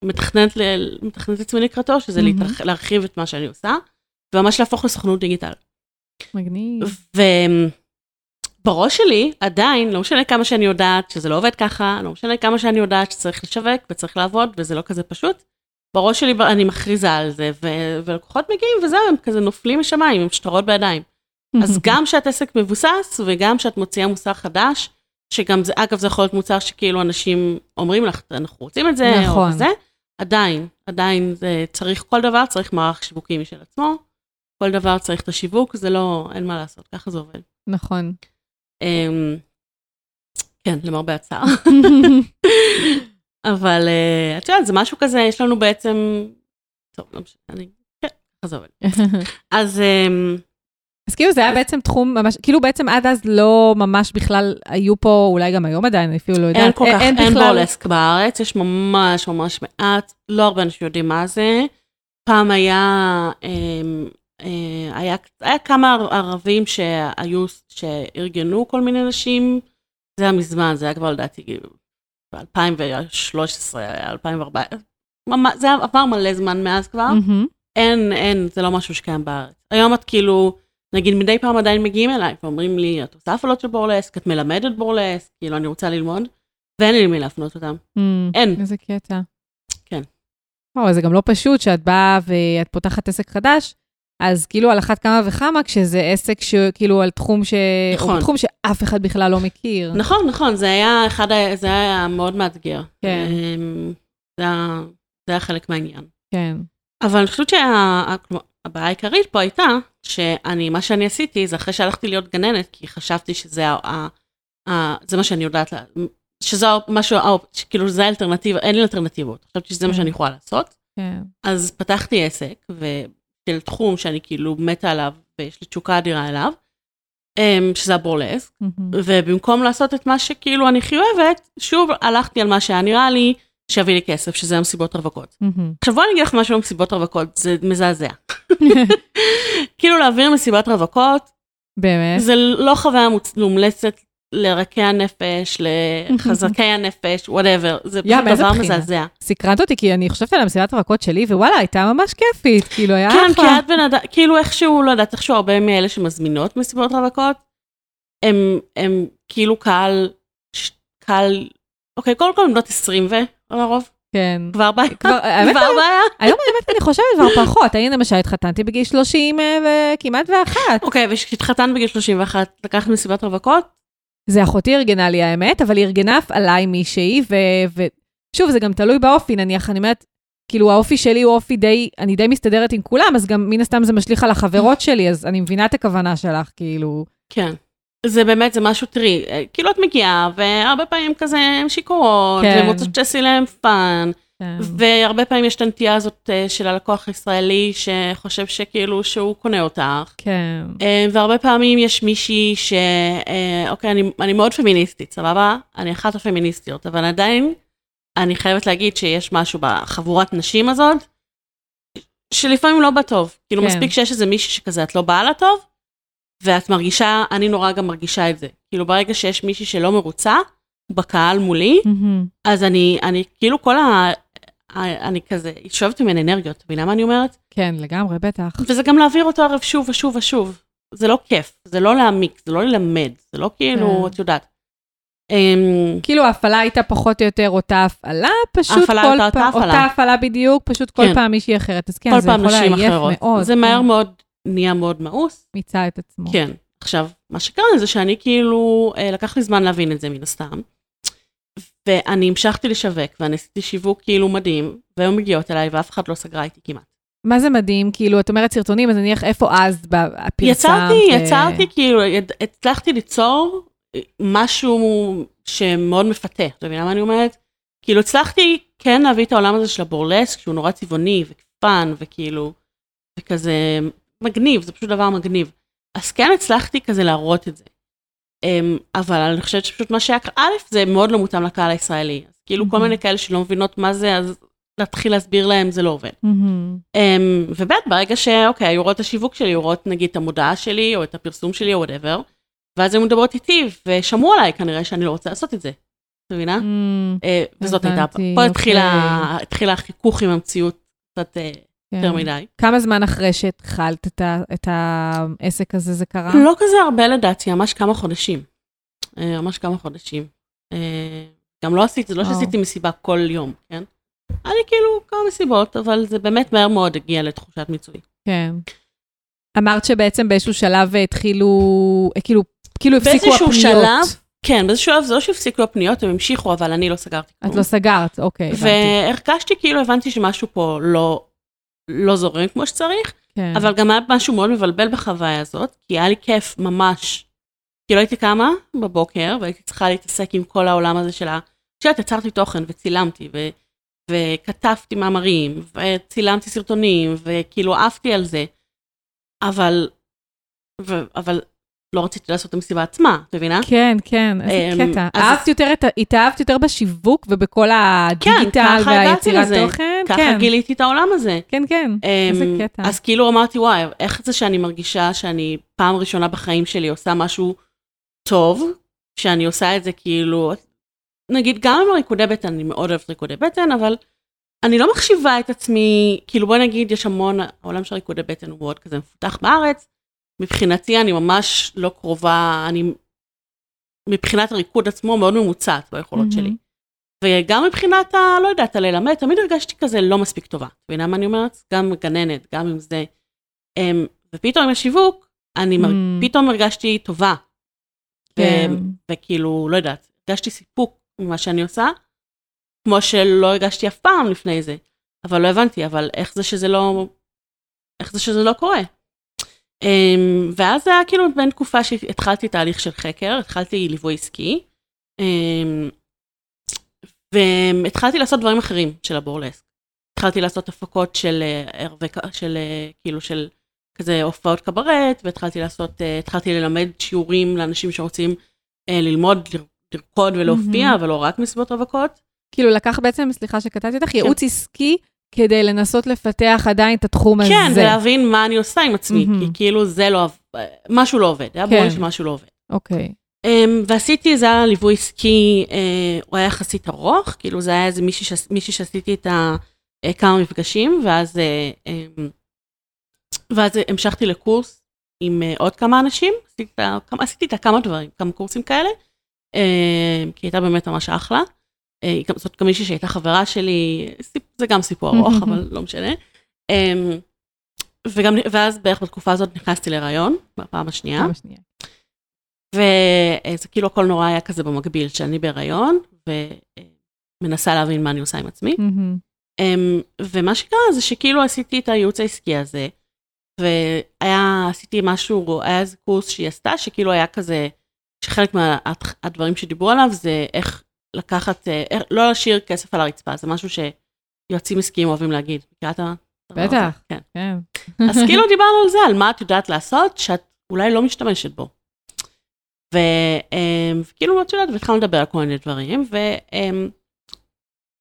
מתכננת, ל- מתכננת עצמי לקראתו, שזה מהמם. להתרח- להרחיב את מה שאני עושה, וממש להפוך לסוכנות דיגיטל. מגניב. ובראש שלי עדיין, לא משנה כמה שאני יודעת שזה לא עובד ככה, לא משנה כמה שאני יודעת שצריך לשווק וצריך לעבוד וזה לא כזה פשוט, בראש שלי אני מכריזה על זה, ו- ולקוחות מגיעים וזהו, הם כזה נופלים משמיים עם שטרות בידיים. אז גם כשאת עסק מבוסס וגם כשאת מוציאה מוצר חדש, שגם זה, אגב, זה יכול להיות מוצר שכאילו אנשים אומרים לך, אנחנו רוצים את זה, נכון. או זה, עדיין, עדיין זה צריך, כל דבר צריך מערך שיווקי משל עצמו, כל דבר צריך את השיווק, זה לא, אין מה לעשות, ככה זה עובד. נכון. אמ, כן, למרבה הצער. אבל אה, את יודעת, זה משהו כזה, יש לנו בעצם, טוב, לא משנה, אני, כן, ככה זה עובד. אז אמ, אז כאילו זה היה בעצם תחום ממש, כאילו בעצם עד אז לא ממש בכלל היו פה, אולי גם היום עדיין, אני אפילו לא יודעת. אין כל כך, אין בכלל- בורלסק בארץ, יש ממש ממש מעט, לא הרבה אנשים יודעים מה זה. פעם היה, אמ, אה, היה, היה כמה ערבים שהיו, שארגנו כל מיני נשים, זה היה מזמן, זה היה כבר לדעתי ב-2013, 2014, ממש- זה עבר מלא זמן מאז כבר. מהמם. אין, אין, זה לא משהו שקיים בארץ. היום את כאילו, נגיד מדי פעם עדיין מגיעים אליי ואומרים לי, את עושה הפעלות של בורלסק, את מלמדת בורלסק, כאילו אני רוצה ללמוד, ואין לי למי להפנות אותם. אמ, אין. איזה קטע. כן. וואו, זה גם לא פשוט שאת באה ואת פותחת עסק חדש, אז כאילו על אחת כמה וכמה, כשזה עסק שכאילו על תחום ש... נכון. תחום שאף אחד בכלל לא מכיר. נכון, נכון, זה היה אחד, זה היה מאוד מאתגר. כן. אמ, זה היה, זה היה חלק מהעניין. כן. אבל אני חושבת שהבעיה העיקרית פה הייתה, שאני, מה שאני עשיתי, זה אחרי שהלכתי להיות גננת, כי חשבתי שזה ה... ה, ה זה מה שאני יודעת, שזה משהו, כאילו זה האלטרנטיבה, אין לי אלטרנטיבות. חשבתי שזה מה כן. שאני יכולה לעשות. כן. אז פתחתי עסק, של תחום שאני כאילו מתה עליו, ויש לי תשוקה אדירה אליו, אמ, שזה הבורלסק, מהמם. ובמקום לעשות את מה שכאילו אני הכי אוהבת, שוב הלכתי על מה שהיה נראה לי שיביא לי כסף, שזה המסיבות רווקות. עכשיו בוא אני אגיד לך משהו על מסיבות רווקות, זה מזעזע. כאילו להעביר מסיבת רווקות, באמת? זה לא חוויה מומלצת לרקי הנפש, לחזקי הנפש, וואטאבר, זה פשוט דבר? מזעזע. סקרנת אותי, כי אני חושבת על המסיבת הרווקות שלי, ווואלה, הייתה ממש כיפית, כאילו, היה כן, כי אחלה. את בן אדם, כאילו איכשהו, לא יודעת, איכשהו הרבה מאלה שמזמינות מסיבות רווקות, הם, הם כאילו קהל, קהל, אוקיי, קודם כל הם בנות 20 ו... לרוב, כן. כבר בעיה, כבר, בעיה. היום האמת אני חושבת כבר פחות, אני למשל התחתנתי בגיל 30 אה, וכמעט ואחת. אוקיי, וכשהתחתנת בגיל 31, לקחת מסיבת רווקות? זה אחותי ארגנה לי האמת, אבל היא ארגנה עליי מישהי, ושוב, זה גם תלוי באופי, נניח, אני אומרת, כאילו האופי שלי הוא אופי די, אני די מסתדרת עם כולם, אז גם מן הסתם זה משליך על החברות שלי, אז אני מבינה את הכוונה שלך, כאילו, כן. זה באמת, זה משהו, תראי, אה, כאילו את מגיעה, והרבה פעמים כזה הן שיכורות, כן. והן רוצות שתעשי להן fun, כן. והרבה פעמים יש את הנטייה הזאת אה, של הלקוח הישראלי, שחושב שכאילו שהוא קונה אותך. כן. אה, והרבה פעמים יש מישהי ש... אוקיי, אני, אני מאוד פמיניסטית, סבבה? אני אחת הפמיניסטיות, אבל עדיין, אני חייבת להגיד שיש משהו בחבורת נשים הזאת, שלפעמים לא בא טוב. כאילו, כן. מספיק שיש איזה מישהי שכזה, את לא באה לה טוב, ואת מרגישה, אני נורא גם מרגישה את זה. כאילו, ברגע שיש מישהי שלא מרוצה, בקהל מולי, מהמם. אז אני, אני, כאילו, כל ה... אני כזה, שואבת ממנו אנרגיות, אתה מבינה מה אני אומרת? כן, לגמרי, בטח. וזה גם להעביר אותו ערב שוב ושוב ושוב. זה לא כיף, זה לא להעמיק, זה לא ללמד, זה לא כאילו, כן. את יודעת. אמ, כאילו ההפעלה הייתה פחות או יותר אותה הפעלה, פשוט ההפעלה כל פעם, הפעלה. אותה הפעלה בדיוק, פשוט כל כן. פעם מישהי אחרת. אז כן, כל זה יכול לעייף אחרות. מאוד. זה כן. מהר מאוד נהיה מאוד מאוס. מיצה את עצמו. כן. עכשיו, מה שקרה זה שאני כאילו, אה, לקח לי זמן להבין את זה מן הסתם. ואני המשכתי לשווק, ואני עשיתי שיווק כאילו מדהים, והיו מגיעות אליי ואף אחד לא סגרה איתי כמעט. מה זה מדהים? כאילו, את אומרת סרטונים, אז נניח איפה אז פרסמת? יצרתי, ו- יצרתי, כאילו, הצלחתי ליצור משהו שמאוד מפתה, אתה מבינה מה אני אומרת? כאילו, הצלחתי כן להביא את העולם הזה של הבורלסק, שהוא נורא צבעוני ופאן, וכאילו, וכזה מגניב, זה פשוט דבר מגניב. אז כן הצלחתי כזה להראות את זה. אמ, אבל אני חושבת שפשוט מה שהיה, א', זה מאוד לא מותאם לקהל הישראלי. אז כאילו, כל מהמם. מיני כאלה שלא מבינות מה זה, אז להתחיל להסביר להם זה לא עובד. מהמם. Um, וב' ברגע שאוקיי, היו רואות את השיווק שלי, היו רואות נגיד את המודעה שלי, או את הפרסום שלי, או וואטאבר, ואז היו מדברות איתי, ושמעו עליי כנראה שאני לא רוצה לעשות את זה. את מבינה? אמ, אה, וזאת הייתה, פה אוקיי. התחילה החיכוך עם המציאות קצת אה, יותר כן. מדי. כמה זמן אחרי שהתחלת את ה- את העסק הזה זה קרה? לא כזה הרבה לדעתי, ממש כמה חודשים. אה, ממש כמה חודשים. אה, גם לא עשיתי, זה לא. שעשיתי מסיבה כל יום, כן? היה לי כאילו כמה מסיבות, אבל זה באמת מהר מאוד הגיע לתחושת מיצוי. כן. אמרת שבעצם באיזשהו שלב התחילו, אה, כאילו, כאילו הפסיקו באיזשהו הפניות. שלב, כן, באיזשהו שלב זה לא שהפסיקו הפניות, הם המשיכו, אבל אני לא סגרתי את. לא סגרת, אוקיי, הבנתי. והרגשתי כאילו, הבנתי שמשהו פה לא, לא זורם כמו שצריך, כן. אבל גם היה משהו מאוד מבלבל בחוויה הזאת, כי היה לי כיף ממש. כאילו הייתי קמה בבוקר, והייתי צריכה להתעסק עם כל העולם הזה של ה... את יודעת, יצרתי תוכן וצילמתי, ו... וכתבתי מאמרים, וצילמתי סרטונים, וכאילו עפתי על זה, אבל... ו... אבל לא רציתי לעשות את המסיבה עצמה, את מבינה? כן, כן, איזה אמ, קטע. אז- אהבת יותר. התאהבת יותר בשיווק ובכל הדיגיטל ככה הגעתי והיצירת. תוכן? ככה כן, גיליתי את העולם הזה. כן, כן. איזה אמ, קטע. אז כאילו אמרתי, וואי, איך זה שאני מרגישה שאני פעם ראשונה בחיים שלי עושה משהו טוב, שאני עושה את זה כאילו, נגיד גם עם ריקודי בטן, אני מאוד אוהבת ריקודי בטן, אבל אני לא מחשיבה את עצמי, כאילו בוא נגיד, יש המון, העולם של ריקודי בטן הוא מאוד כזה מפותח בארץ, מבחינתי אני ממש לא קרובה, אני מבחינת הריקוד עצמו מאוד ממוצעת ביכולות שלי. מהמם. וגם מבחינת ה... לא יודעת, הללמד, תמיד הרגשתי כזה לא מספיק טובה. את מבינה מה אני אומרת? גם גננת, גם עם זה. אמ, ופתאום עם השיווק, אני מר... Mm. פתאום הרגשתי טובה. כן. ו- וכאילו, לא יודעת, הרגשתי סיפוק ממה שאני עושה, כמו שלא הרגשתי אף פעם לפני זה. אבל לא הבנתי, אבל איך זה שזה לא, איך זה שזה לא קורה? Um, ואז זה היה כאילו בין תקופה שהתחלתי תהליך של חקר, התחלתי ליווי עסקי, um, והתחלתי לעשות דברים אחרים של הבורלסק. התחלתי לעשות הפקות של אה, ערבי, של אה, כאילו של כזה הופעות קברט, והתחלתי לעשות, אה, התחלתי ללמד שיעורים לאנשים שרוצים ללמוד, לר- לרקוד ולהופיע, מהמם. אבל לא רק מסיבות רווקות. כאילו לקח בעצם, סליחה שקטעתי אותך, כן. ייעוץ עסקי כדי לנסות לפתח עדיין את התחום הזה. כן, ולהבין מה אני עושה עם עצמי, מהמם. כי כאילו זה לא, משהו לא עובד, היה כן. ברור שמשהו לא עובד. אוקיי. Um, ועשיתי, זה היה ליווי עסקי, uh, הוא היה יחסית ארוך, כאילו זה היה איזה מישהי, מישהי שעשיתי איתה uh, כמה מפגשים, ואז, uh, um, ואז המשכתי לקורס עם uh, עוד כמה אנשים, עשיתי איתה, כמה- כמה דברים, כמה קורסים כאלה, uh, כי הייתה באמת ממש אחלה. גם- זאת גם מישהי שהייתה חברה שלי, זה גם סיפור ארוך, אבל לא משנה. Um, וגם, ואז בערך בתקופה הזאת נכנסתי להיריון, בפעם השנייה. וזה כאילו הכל נורא היה כזה במקביל, שאני בהיריון, ומנסה להבין מה אני עושה עם עצמי. אמ, ומה שקרה זה שכאילו עשיתי את הייעוץ העסקי הזה, והיה, עשיתי משהו, היה איזה קורס שהיא עשתה, שכאילו היה כזה, שחלק מהדברים שדיברו עליו זה איך לקחת, אה, איך, לא להשאיר כסף על הרצפה, זה משהו שיועצים עסקיים אוהבים להגיד. מכירה? בטח. כן. כן. אז כאילו דיברנו על זה, על מה את יודעת לעשות, שאת אולי לא משתמשת בו. אמ, וכאילו, את יודעת, והתחלנו לדבר על כל מיני דברים, ו, אמ,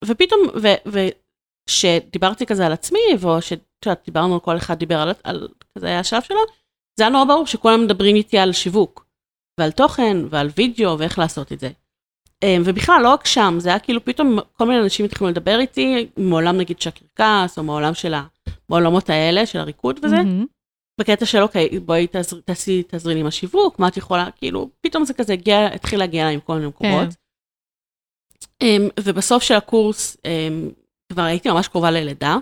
ופתאום, וכשדיברתי כזה על עצמי, ואת יודעת, דיברנו, כל אחד דיבר על, על כזה היה השלב שלו, זה היה נורא ברור שכולם מדברים איתי על שיווק, ועל תוכן, ועל וידאו, ואיך לעשות את זה. אמ, ובכלל, לא רק שם, זה היה כאילו פתאום כל מיני אנשים התחילו לדבר איתי, מעולם נגיד של הקרקס, או מעולם של ה... בעולמות האלה, של הריקוד וזה. מהמם. בקטע של אוקיי, בואי תעז- תעשי, תעזרי לי עם השיווק, מה את יכולה, כאילו, פתאום זה כזה הגיע, התחיל להגיע אליי עם כל מיני מקומות. Um, ובסוף של הקורס, um, כבר הייתי ממש קרובה ללידה,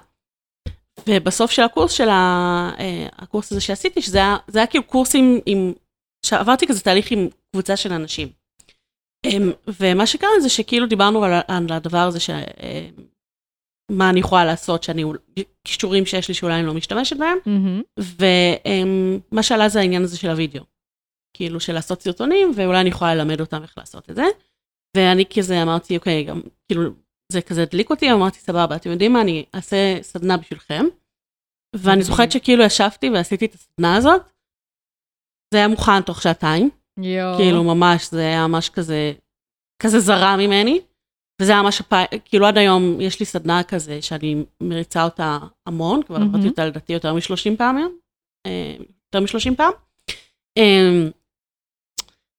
ובסוף של הקורס של ה, uh, הקורס הזה שעשיתי, שזה היה, היה כאילו קורס עם, עם, שעברתי כזה תהליך עם קבוצה של אנשים. Um, ומה שקרה זה שכאילו דיברנו על, על הדבר הזה, ש, um, מה אני יכולה לעשות, שאני, כישורים שיש לי שאולי אני לא משתמשת בהם. מהמם. ומה שעלה זה העניין הזה של הוידאו. כאילו של לעשות סרטונים, ואולי אני יכולה ללמד אותם איך לעשות את זה. ואני כזה אמרתי, אוקיי, גם, כאילו, זה כזה הדליק אותי, אמרתי, סבבה, אתם יודעים מה, אני אעשה סדנה בשבילכם. ואני זוכרת שכאילו ישבתי ועשיתי את הסדנה הזאת, זה היה מוכן תוך שעתיים, יואו. כאילו ממש, זה היה ממש כזה, כזה זרה ממני. וזה היה ממש, כאילו עד היום יש לי סדנה כזה שאני מריצה אותה המון, כבר. עברתי אותה לדעתי יותר מ-30 פעם היום, אה, יותר מ-30 פעם. אה,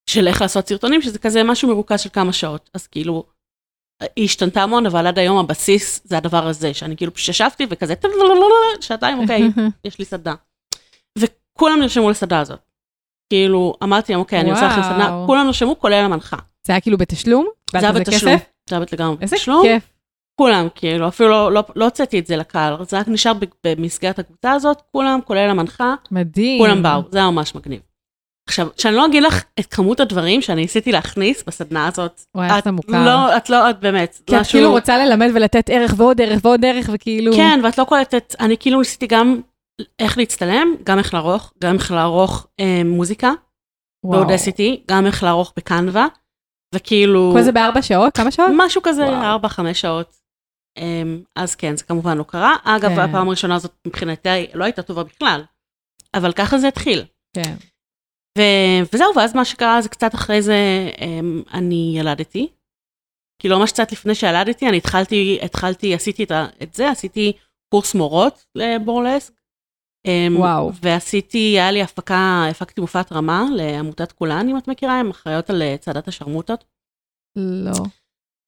של איך לעשות סרטונים, שזה כזה משהו מרוכז של כמה שעות. אז כאילו, היא השתנתה המון, אבל עד היום הבסיס זה הדבר הזה, שאני כאילו ישבתי וכזה, שעתיים, אוקיי, יש לי סדנה. וכולם נרשמו לסדנה הזאת. כאילו, אמרתי להם, אוקיי, אני עושה לכם סדנה. כולם נרשמו, כולל המנחה. זה היה כאילו בתשלום? זה היה בתשלום. זה היה לגמרי איזה בתשלום. כיף. כולם, כאילו, אפילו לא- לא לא הוצאתי את זה לקהל, זה רק נשאר במסגרת הקבוצה הזאת, כולם, כולל המנחה, מדהים. כולם באו, זה היה ממש מגניב. עכשיו, שאני לא אגיד לך את כמות הדברים שאני ניסיתי להכניס בסדנה הזאת, וואי, את מוכר. לא, את לא, את באמת, כי את משהו- כאילו רוצה ללמד ולתת ערך ועוד ערך ועוד ערך, וכאילו... כן, ואת לא קולטת, אני כאילו ניסיתי גם איך להצטלם, גם איך לערוך, גם איך לערוך אה, מוזיקה. באודסיטי, גם איך לערוך בקנווה, וכאילו, כל זה בארבע שעות? כמה שעות? משהו כזה, וואו. 4-5 שעות. אמ, אז כן, זה כמובן לא קרה. אגב, כן. הפעם הראשונה הזאת מבחינתי לא הייתה טובה בכלל, אבל ככה זה התחיל. כן. ו- וזהו, ואז מה שקרה זה קצת אחרי זה, אמ, אני ילדתי. כאילו ממש קצת לפני שילדתי, אני התחלתי, התחלתי, עשיתי את, ה- את זה, עשיתי קורס מורות לבורלסק. אמ, וואו. ועשיתי, היה לי הפקה, הפקתי מופעת רמה לעמותת כולן, אם את מכירה, הן אחראיות על אה, צעדת השרמוטות. לא.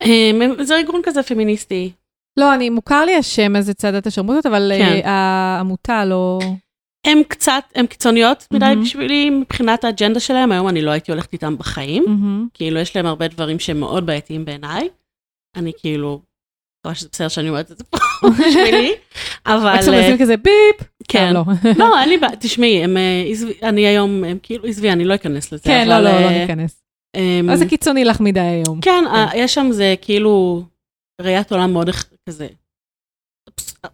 אמ, זה ארגון כזה פמיניסטי, לא, אני, מוכר לי השם הזה, צעדת השרמוטות, אבל כן. אה, העמותה לא... הן קצת, הן קיצוניות מדי מהמם. בשבילי מבחינת האג'נדה שלהם, היום אני לא הייתי הולכת איתם בחיים. מהמם. כאילו, יש להם הרבה דברים שהם מאוד בעייתיים בעיניי. אני כאילו, מקווה שזה בסדר שאני אומרת את זה פה בשבילי, אבל... רק כשהם אה, עושים כזה ביפ. כן. לא. לא, אין לי בעיה, תשמעי, הם, אה, אני היום, הם כאילו, עזבי, אני לא אכנס לזה. כן, לא, לא, לא אה, ניכנס. אמ, אבל זה קיצוני לך מדי היום. כן, אה, יש שם זה כאילו ראיית עולם מאוד כזה,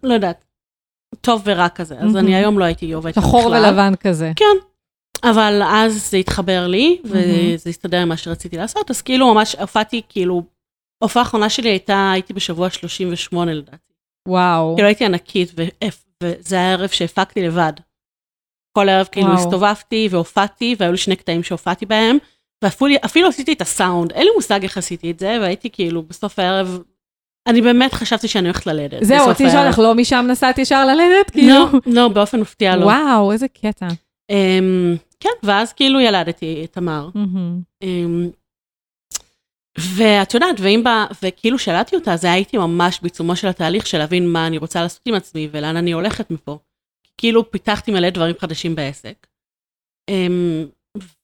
לא יודעת, טוב ורע כזה, אז. אני היום לא הייתי עובדת שם שחור בכלל. ולבן כזה. כן, אבל אז זה התחבר לי, מהמם. וזה הסתדר עם מה שרציתי לעשות, אז כאילו ממש הופעתי, כאילו, ההופעה האחרונה שלי הייתה, הייתי בשבוע 38 לדעתי. וואו. כאילו הייתי ענקית, ו- וזה היה הערב שהפקתי לבד. כל ערב כאילו וואו. הסתובבתי והופעתי, והיו לי שני קטעים שהופעתי בהם, ואפילו אפילו עשיתי את הסאונד, אין לי מושג איך עשיתי את זה, והייתי כאילו בסוף הערב, אני באמת חשבתי שאני הולכת ללדת. זהו, רציתי לשאול. לך, לא משם נסעת ישר ללדת? כאילו? לא, לא, באופן מפתיע לא. וואו, איזה קטע. אמ, כן, ואז כאילו ילדתי את תמר. ואת יודעת, ואם בה, וכאילו שאלתי אותה, אז הייתי ממש בעיצומו של התהליך של להבין מה אני רוצה לעשות עם עצמי ולאן אני הולכת מפה. כאילו פיתחתי מלא דברים חדשים בעסק. אמ,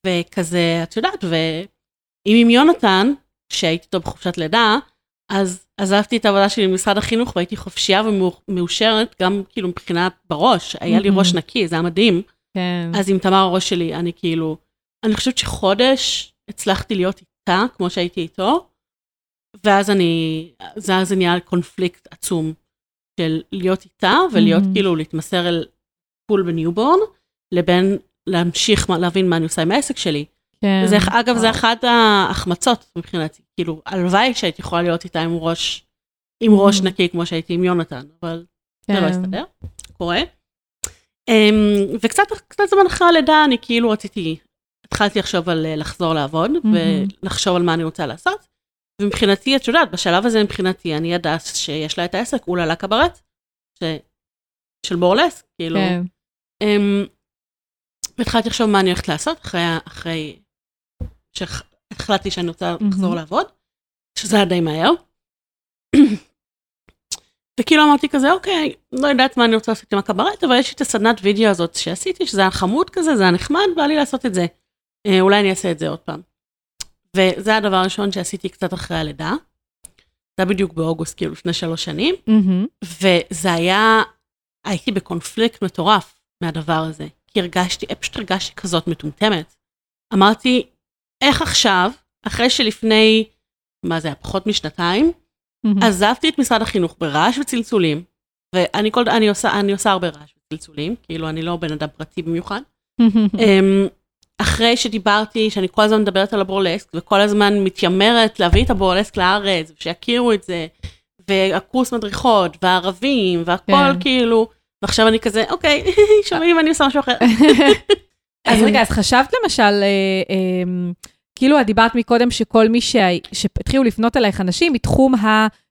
וכזה, את יודעת, ואם עם יונתן, שהייתי איתו בחופשת לידה, אז עזבתי את העבודה שלי במשרד החינוך והייתי חופשייה ומאושרת, גם כאילו מבחינת בראש, היה לי מהמם. ראש נקי, זה היה מדהים. כן. אז עם תמר הראש שלי, אני כאילו, אני חושבת שחודש הצלחתי להיות איתה, כמו שהייתי איתו, ואז אני, זה אז זה נהיה קונפליקט עצום של להיות איתה ולהיות מהמם. כאילו להתמסר על full ב newborn, לבין להמשיך להבין מה אני עושה עם העסק שלי. כן. זה, אגב, זה וואו. אחת ההחמצות מבחינתי, כאילו, הלוואי שהייתי יכולה להיות איתה עם ראש, עם ראש Mhm. נקי כמו שהייתי עם יונתן, אבל זה לא כן. הסתדר, קורה. Um, וקצת קצת זמן אחרי הלידה אני כאילו רציתי, התחלתי לחשוב על אה, לחזור לעבוד מהמם. ולחשוב על מה אני רוצה לעשות. ומבחינתי, את יודעת, בשלב הזה מבחינתי, אני הדס שיש לה את העסק, אוללה קברט, ש... של בורלס, כאילו. כן. Um, והתחלתי לחשוב מה אני הולכת לעשות אחרי, אחרי שהחלטתי שאני רוצה. לחזור לעבוד, שזה היה די מהר. וכאילו אמרתי כזה, אוקיי, לא יודעת מה אני רוצה לעשות עם הקברט, אבל יש לי את הסדנת וידאו הזאת שעשיתי, שזה היה חמוד כזה, זה היה נחמד, בא לי לעשות את זה. אה, אולי אני אעשה את זה עוד פעם. וזה הדבר הראשון שעשיתי קצת אחרי הלידה. זה היה בדיוק באוגוסט, כאילו לפני שלוש שנים. מהמם. וזה היה, הייתי בקונפליקט מטורף מהדבר הזה, כי הרגשתי, פשוט הרגשתי כזאת מטומטמת. אמרתי, איך עכשיו, אחרי שלפני, מה זה היה, פחות משנתיים, מהמם. עזבתי את משרד החינוך ברעש וצלצולים, ואני כל, אני עושה, אני עושה הרבה רעש וצלצולים, כאילו אני לא בן אדם פרטי במיוחד. מהמם. אמ, אחרי שדיברתי, שאני כל הזמן מדברת על הבורלסק, וכל הזמן מתיימרת להביא את הבורלסק לארץ, ושיכירו את זה, והקורס מדריכות, והערבים, והכל כן. כאילו, ועכשיו אני כזה, אוקיי, שומעים, אני עושה משהו אחר. אז רגע, אז חשבת למשל, אה, אה, כאילו את דיברת מקודם שכל מי שה- שהתחילו לפנות אלייך אנשים מתחום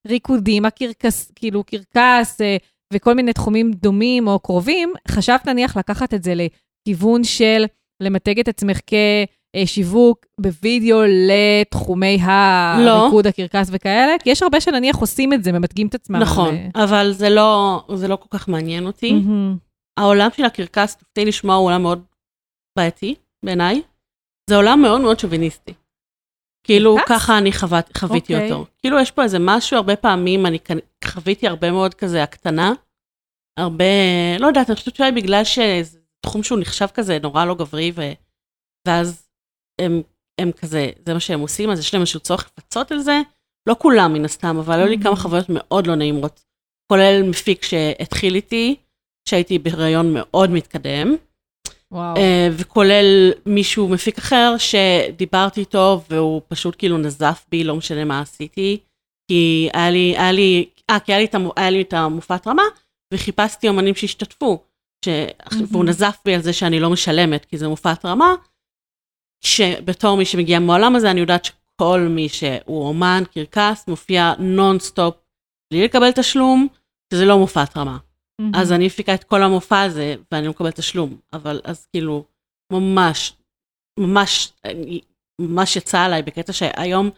הריקודים, הקרקס, כאילו קרקס אה, וכל מיני תחומים דומים או קרובים, חשבת נניח לקחת את זה לכיוון של למתג את עצמך כשיווק בווידאו לתחומי לא. הריקוד, הקרקס וכאלה? כי יש הרבה שנניח עושים את זה, ממתגים את עצמם. נכון, אה, אבל זה לא, זה לא כל כך מעניין אותי. מהמם. העולם של הקרקס, תופתעי לשמוע, הוא עולם מאוד בעייתי בעיניי. זה עולם מאוד מאוד שוביניסטי. כאילו, קרקס? ככה אני חוות, חוויתי אוקיי. אותו. כאילו, יש פה איזה משהו, הרבה פעמים אני חוויתי הרבה מאוד כזה הקטנה. הרבה, לא יודעת, אני חושבת שאולי בגלל שזה תחום שהוא נחשב כזה נורא לא גברי, ו... ואז הם, הם כזה, זה מה שהם עושים, אז יש להם איזשהו צורך לפצות על זה. לא כולם מן הסתם, אבל היו לי כמה חוויות מאוד לא נעימות. כולל מפיק שהתחיל איתי, שהייתי בהיריון מאוד מתקדם. וואו. אה, וכולל מישהו מפיק אחר שדיברתי איתו והוא פשוט כאילו נזף בי, לא משנה מה עשיתי. כי היה לי, היה לי, אה, כי היה לי את המופע התרמה, וחיפשתי אומנים שהשתתפו. ש... והוא נזף בי על זה שאני לא משלמת, כי זה מופע התרמה. שבתור מי שמגיע מהעולם הזה, אני יודעת שכל מי שהוא אומן קרקס, מופיע נונסטופ, בלי לקבל תשלום, שזה לא מופע התרמה. מהמם. אז אני מפיקה את כל המופע הזה, ואני לא מקבלת תשלום. אבל אז כאילו, ממש, ממש, ממש יצא עליי בקטע שהיום,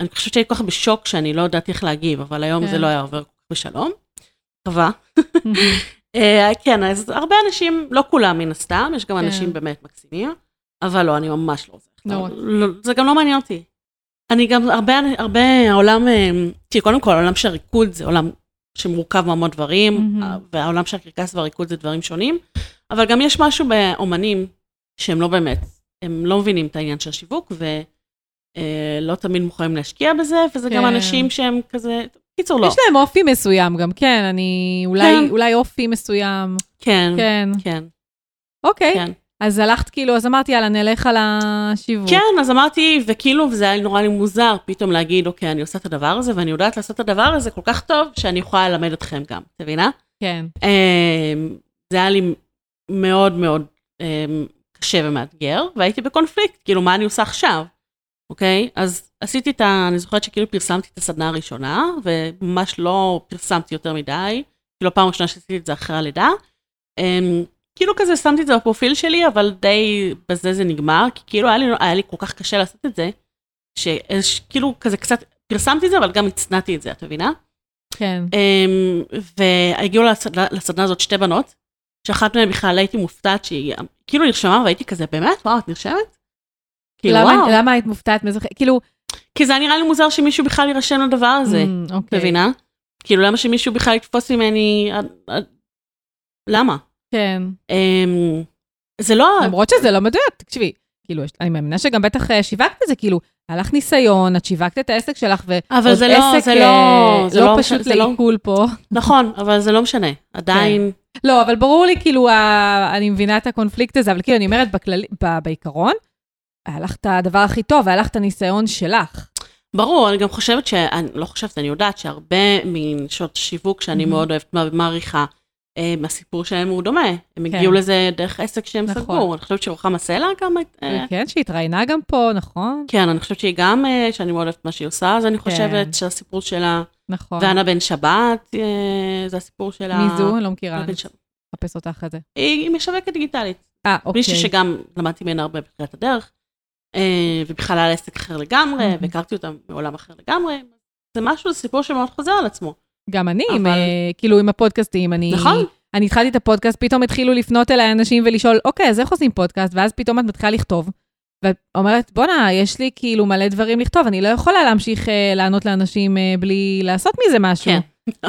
אני חושבת שהייתי כל כך בשוק שאני לא ידעתי איך להגיב, אבל היום כן. זה לא היה עובר בשלום. מקווה. אה, כן, אז הרבה אנשים, לא כולם מן הסתם, יש גם כן. אנשים באמת מקסימים, אבל לא, אני ממש לא רוצה. לא. לא, זה גם לא מעניין אותי. אני גם, הרבה, הרבה, העולם, אה, תראי, קודם כל, העולם של הריקוד זה עולם שמורכב מהמון דברים, מהמם. והעולם של הקרקס והריקוד זה דברים שונים, אבל גם יש משהו באומנים שהם לא באמת, הם לא מבינים את העניין של השיווק, ולא תמיד מוכנים להשקיע בזה, וזה גם כן. אנשים שהם כזה, קיצור לא. יש להם אופי מסוים גם, כן, אני... אולי, כן. אולי אופי מסוים. כן, כן. כן, אוקיי. כן. אז הלכת כאילו, אז אמרתי, יאללה, נלך על השיווק. כן, אז אמרתי, וכאילו, וזה היה נורא לי מוזר פתאום להגיד, אוקיי, אני עושה את הדבר הזה, ואני יודעת לעשות את הדבר הזה כל כך טוב, שאני יכולה ללמד אתכם גם, את מבינה? כן. אמ, זה היה לי מאוד מאוד אמ, קשה ומאתגר, והייתי בקונפליקט, כאילו, מה אני עושה עכשיו, אוקיי? אז עשיתי את ה... אני זוכרת שכאילו פרסמתי את הסדנה הראשונה, וממש לא פרסמתי יותר מדי, כאילו, הפעם הראשונה שעשיתי את זה אחרי הלידה. אמ, כאילו כזה שמתי את זה בפרופיל שלי, אבל די בזה זה נגמר, כי כאילו היה לי, היה לי כל כך קשה לעשות את זה, שכאילו כזה קצת פרסמתי את זה, אבל גם הצנעתי את זה, את מבינה? כן. אמ, והגיעו לסדנה, לסדנה הזאת שתי בנות, שאחת מהן בכלל הייתי מופתעת שהיא כאילו נרשמה והייתי כזה, באמת? וואו, את נרשמת? כאילו, למה, וואו. למה היית מופתעת מזה? כאילו... כי זה היה נראה לי מוזר שמישהו בכלל יירשם לדבר הזה, Mm, אוקיי. מבינה? כאילו, למה שמישהו בכלל יתפוס ממני... עד- עד- למה? כן. אמ, זה לא... למרות שזה לא מדויק, תקשיבי. כאילו, אני מאמינה שגם בטח אה, שיווקת את זה, כאילו, היה לך ניסיון, את שיווקת את העסק שלך, ועוד זה לא- עסק זה אה, לא- זה לא לא פשוט זה לא- לעיכול פה. נכון, אבל זה לא משנה. עדיין... לא, אבל ברור לי, כאילו, ה- אני מבינה את הקונפליקט הזה, אבל כאילו, אני אומרת, בכללי- ב- בעיקרון, היה לך את הדבר הכי טוב, היה לך את הניסיון שלך. ברור, אני גם חושבת ש... אני לא חושבת, אני יודעת שהרבה מנשות שיווק שאני Mhm. מאוד אוהבת ומעריכה, אה, הסיפור שלהם הוא דומה. הם כן. הגיעו לזה דרך עסק שהם נכון. סגרו. אני חושבת שרוחמה סלע גם... אה, כן, שהתראיינה גם פה, נכון? כן, אני חושבת שהיא גם, אה, שאני מאוד אוהבת מה שהיא עושה, אז אני כן. חושבת שהסיפור שלה, נכון. ואנה בן שבת, זה הסיפור שלה. מי זו? אני לא מכירה, אני. אחפש אותה אחרי זה. היא משווקת דיגיטלית. אה, אוקיי. מישהי שגם למדתי ממנה הרבה בתחילת הדרך, ובכלל היה עסק אחר לגמרי, Mhm. והכרתי אותה מעולם אחר לגמרי. זה משהו, זה סיפור שמאוד חוזר על עצמו. גם אני, עם, אבל- אה, כאילו, עם הפודקאסטים, אני... נכון? אני התחלתי את הפודקאסט, פתאום התחילו לפנות אליי אנשים ולשאול, אוקיי, אז איך עושים פודקאסט? ואז פתאום את מתחילה לכתוב. ואת אומרת, בואנה, יש לי כאילו מלא דברים לכתוב, אני לא יכולה להמשיך אה, לענות לאנשים אה, בלי לעשות מזה משהו. כן.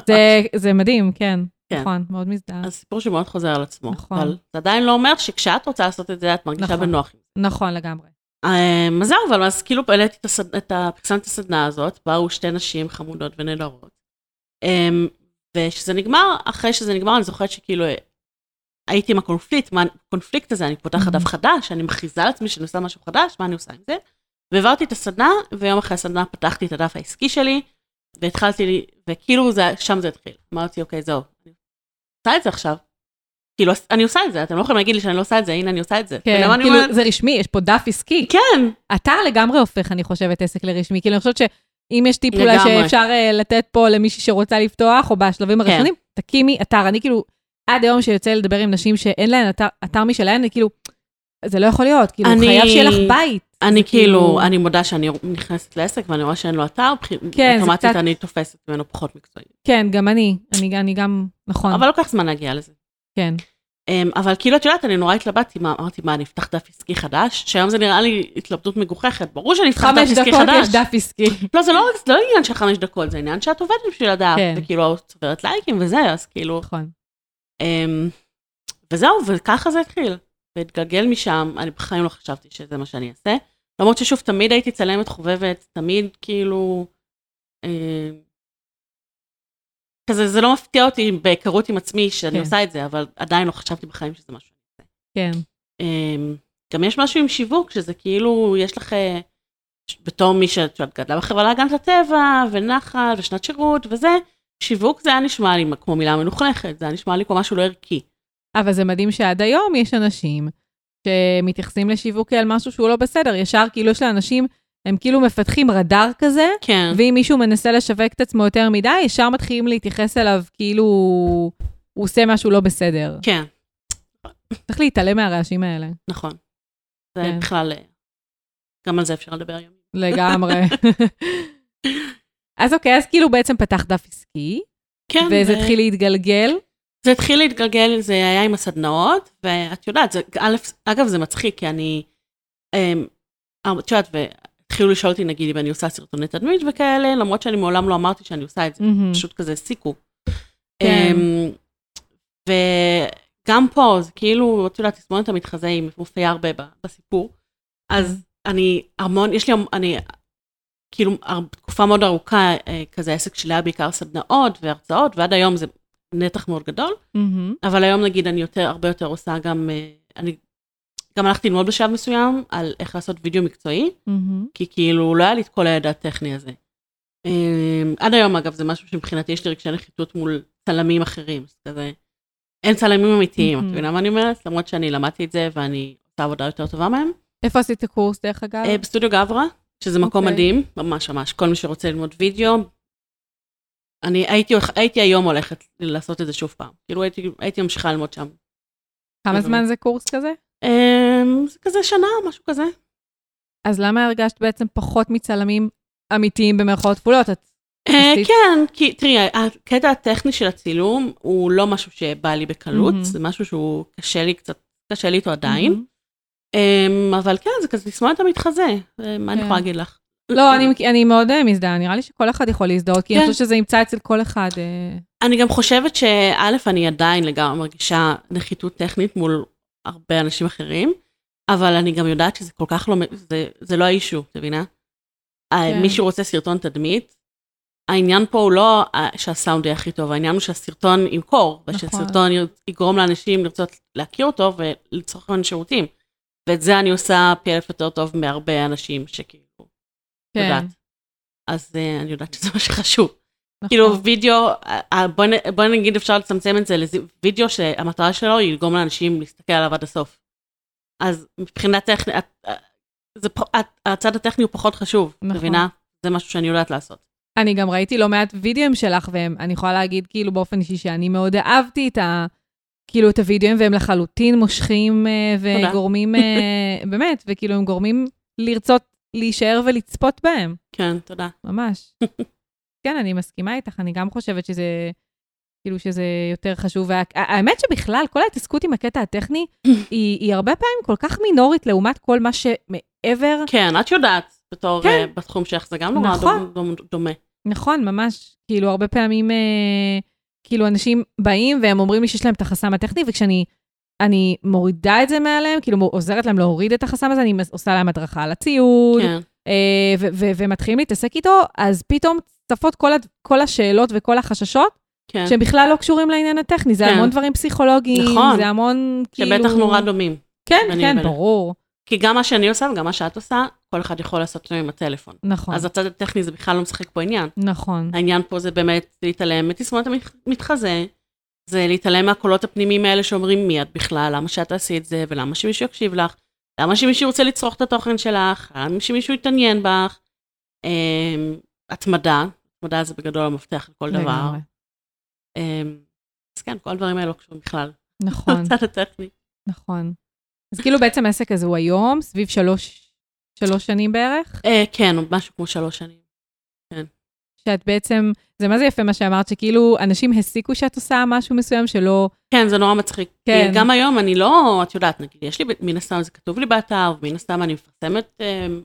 זה, זה מדהים, כן. כן. נכון, מאוד מזדהה. אז סיפור שמאוד חוזר על עצמו. נכון. אבל זה עדיין לא אומר שכשאת רוצה לעשות את זה, את מרגישה נכון. בנוח. נכון לגמרי. אמ, אז זהו, אבל אז כאילו העליתי את הסדנה הזאת, באו שתי נשים חמודות ונהדרות. אמ, וכשזה נגמר, אחרי שזה נגמר, אני זוכרת שכאילו אה, הייתי עם הקונפליקט, מה הקונפליקט הזה, אני פותחת דף Mhm. חדש, אני מכריזה לעצמי שאני עושה משהו חדש, מה אני עושה עם זה? והעברתי את הסדנה, ויום אחרי הסדנה פתחתי את הדף העסקי שלי, והתחלתי, לי- וכאילו זה, שם זה התחיל. אמרתי, אוקיי, זהו, אני עושה את זה עכשיו. כאילו, אני עושה את זה, אתם לא יכולים להגיד לי שאני לא עושה את זה, הנה אני עושה את זה. כן, כאילו, אומרת- זה רשמי, יש פה דף עסקי. כן, אתר לגמרי הופך, אני חושבת, עסק לרשמי. כאילו, אני חושבת שאם יש טיפ אולי. שאפשר אה, לתת פה למישהי שרוצה לפתוח, או בשלבים כן. הראשונים, תקימי אתר. אני כאילו, עד היום שיוצא לדבר עם נשים שאין להן אתר, אתר משלהן, אני כאילו, זה לא יכול להיות, כאילו, אני- חייב שיהיה לך בית. אני זה כאילו, אני מודה שאני נכנסת לעסק ואני רואה שאין לו אתר, כן, אוטומטית קצת- אני תופסת ממנו פחות מקצועי. כן, גם אני, אני, אני גם, נכון, אבל לוקח זמן להגיע לזה. כן. אמ, אבל כאילו, את יודעת, אני נורא התלבטתי, מה, אמרתי, מה, אני אפתח דף עסקי חדש? שהיום זה נראה לי התלבטות מגוחכת, ברור שאני אפתח דף חמש עסקי דקות חדש. יש דף עסקי. לא, זה לא זה לא עניין של חמש דקות, זה עניין שאת עובדת בשביל הדף, כן. וכאילו, את צוברת לייקים וזה, אז כאילו, נכון. אמ, וזהו, וככה זה התחיל. והתגלגל משם, אני בחיים לא חשבתי שזה מה שאני אעשה. למרות ששוב, תמיד הייתי צלמת חובבת, תמיד כאילו... כזה, זה לא מפתיע אותי בהיכרות עם עצמי שאני כן. עושה את זה, אבל עדיין לא חשבתי בחיים שזה משהו אעשה. כן, אמ, גם יש משהו עם שיווק, שזה כאילו, יש לך, אה, בתור מי שאת גדלה בחברה להגנת הטבע, ונחל, ושנת שירות, וזה, שיווק זה היה נשמע לי כמו מילה מלוכלכת, זה היה נשמע לי כמו משהו לא ערכי. אבל זה מדהים שעד היום יש אנשים שמתייחסים לשיווק כאל משהו שהוא לא בסדר. ישר, כאילו, יש לאנשים, הם כאילו מפתחים רדאר כזה, כן, ואם מישהו מנסה לשווק את עצמו יותר מדי, ישר מתחילים להתייחס אליו כאילו הוא עושה משהו לא בסדר. כן, צריך להתעלם מהרעשים האלה, נכון. זה כן. בכלל, אה, גם על זה אפשר לדבר היום. לגמרי. אז אוקיי, אז כאילו בעצם פתח דף עסקי, כן, וזה ו- התחיל להתגלגל. זה התחיל להתגלגל, זה היה עם הסדנאות, ואת יודעת, זה, א', אגב, זה מצחיק, כי אני, אמ, את יודעת, והתחילו לשאול אותי, נגיד, אם אני עושה סרטוני תדמית וכאלה, למרות שאני מעולם לא אמרתי שאני עושה את זה, מהמם. פשוט כזה הסיקו. כן. אמ, וגם פה, זה כאילו, את יודעת, תסמונת המתחזה היא מופיעה הרבה בסיפור. אז אני המון, יש לי, אני כאילו תקופה מאוד ארוכה, אה, כזה העסק שלי היה בעיקר סדנאות והרצאות, ועד היום זה נתח מאוד גדול. מהמם. אבל היום נגיד אני יותר, הרבה יותר עושה גם, אה, אני גם הלכתי ללמוד בשלב מסוים על איך לעשות וידאו מקצועי, מהמם. כי כאילו לא היה לי את כל הידע הטכני הזה. Um, עד היום אגב זה משהו שמבחינתי יש לי רגשי נחיתות מול צלמים אחרים, אז כזה, אין צלמים אמיתיים, את Mhm. מבינה מה אני אומרת? למרות שאני למדתי את זה ואני עושה עבודה יותר טובה מהם. איפה עשית קורס, דרך אגב? Uh, בסטודיו גברה, שזה מקום אוקיי. מדהים, ממש ממש, כל מי שרוצה ללמוד וידאו. אני הייתי, הייתי היום הולכת לעשות את זה שוב פעם, כאילו הייתי, הייתי ממשיכה ללמוד שם. כמה זמן זה קורס כזה? זה כזה שנה, משהו כזה. אז למה הרגשת בעצם פחות מצלמים אמיתיים במרכאות כפולות? את... אה, כן, כי תראי, הקטע הטכני של הצילום הוא לא משהו שבא לי בקלות, מהמם. זה משהו שהוא קשה לי קצת, קשה לי איתו עדיין. מהמם. אמ, אבל כן, זה כזה תסמונת המתחזה, אה, מה אני כן. יכולה להגיד לך? לא, אני, אני מאוד אה, מזדהה, נראה לי שכל אחד יכול להזדהות, כי אני כן. חושבת שזה ימצא אצל כל אחד. אה, אני גם חושבת שא', אני עדיין לגמרי מרגישה נחיתות טכנית מול הרבה אנשים אחרים, אבל אני גם יודעת שזה כל כך לא, זה, זה לא האישו, את מבינה? כן. מי שרוצה סרטון תדמית, העניין פה הוא לא אה, שהסאונד יהיה הכי טוב, העניין הוא שהסרטון ימכור, נכון. ושסרטון יר- יגרום לאנשים לרצות להכיר אותו ולצרוך ממנו שירותים. ואת זה אני עושה פי אלף יותר טוב מהרבה אנשים שכאילו, כן, יודעת. אז אה, אני יודעת שזה מה שחשוב. נכון. כאילו וידאו, אה, אה, בוא נגיד אפשר לצמצם את זה לוידאו שהמטרה שלו היא לגרום לאנשים להסתכל עליו עד הסוף. אז מבחינה טכנית, אה, הצד הטכני הוא פחות חשוב, נכון. מבינה? זה משהו שאני יודעת לעשות. אני גם ראיתי לא מעט וידאוים שלך, ואני יכולה להגיד כאילו באופן אישי שאני מאוד אהבתי את ה... כאילו את הוידאוים, והם לחלוטין מושכים תודה. וגורמים, באמת, וכאילו הם גורמים לרצות להישאר ולצפות בהם, כן, תודה. ממש. כן, אני מסכימה איתך, אני גם חושבת שזה, כאילו שזה יותר חשוב. וה... האמת שבכלל, כל ההתעסקות עם הקטע הטכני, היא, היא הרבה פעמים כל כך מינורית לעומת כל מה שמעבר. כן, את יודעת, בתור כן. אה, בתחום שלך זה גם נורא נכון. דומה- דומה. נכון, ממש. כאילו, הרבה פעמים, אה, כאילו, אנשים באים והם אומרים לי שיש להם את החסם הטכני, וכשאני אני מורידה את זה מעליהם, כאילו, עוזרת להם להוריד את החסם הזה, אני עושה להם הדרכה על הציוד, כן, אה, ו- ו- ומתחילים להתעסק איתו, אז פתאום צפות כל, הד- כל השאלות וכל החששות, כן. שהם בכלל לא קשורים לעניין הטכני, זה כן. המון דברים פסיכולוגיים, נכון. זה המון, כאילו... שבטח נורא דומים. כן, כן, ובינך. ברור. כי גם מה שאני עושה וגם מה שאת עושה, כל אחד יכול לעשות אותו עם הטלפון. נכון, אז הצד הטכני זה בכלל לא משחק פה עניין. נכון. העניין פה זה באמת להתעלם מתסמונת המתחזה, זה להתעלם מהקולות הפנימיים האלה שאומרים מי את בכלל, למה שאת תעשי את זה, ולמה שמישהו יקשיב לך, למה שמישהו ירצה לצרוך את התוכן שלך, למה שמישהו יתעניין בך. אמ, התמדה, התמדה זה בגדול המפתח לכל דבר. אמ, אז כן, כל הדברים האלה לא קשורים בכלל נכון. לצד הטכני. נכון. אז כאילו בעצם העסק הזה הוא היום, סביב שלוש, שלוש שנים בערך, אה, כן, משהו כמו שלוש שנים. שאת בעצם, זה מה זה יפה מה שאמרת, שכאילו אנשים הסיקו שאת עושה משהו מסוים שלא, כן, זה נורא מצחיק. כן. גם היום אני לא, את יודעת, נגיד, יש לי, מן הסתם זה כתוב לי באתר, ומן הסתם אני מפרסמת, אמ,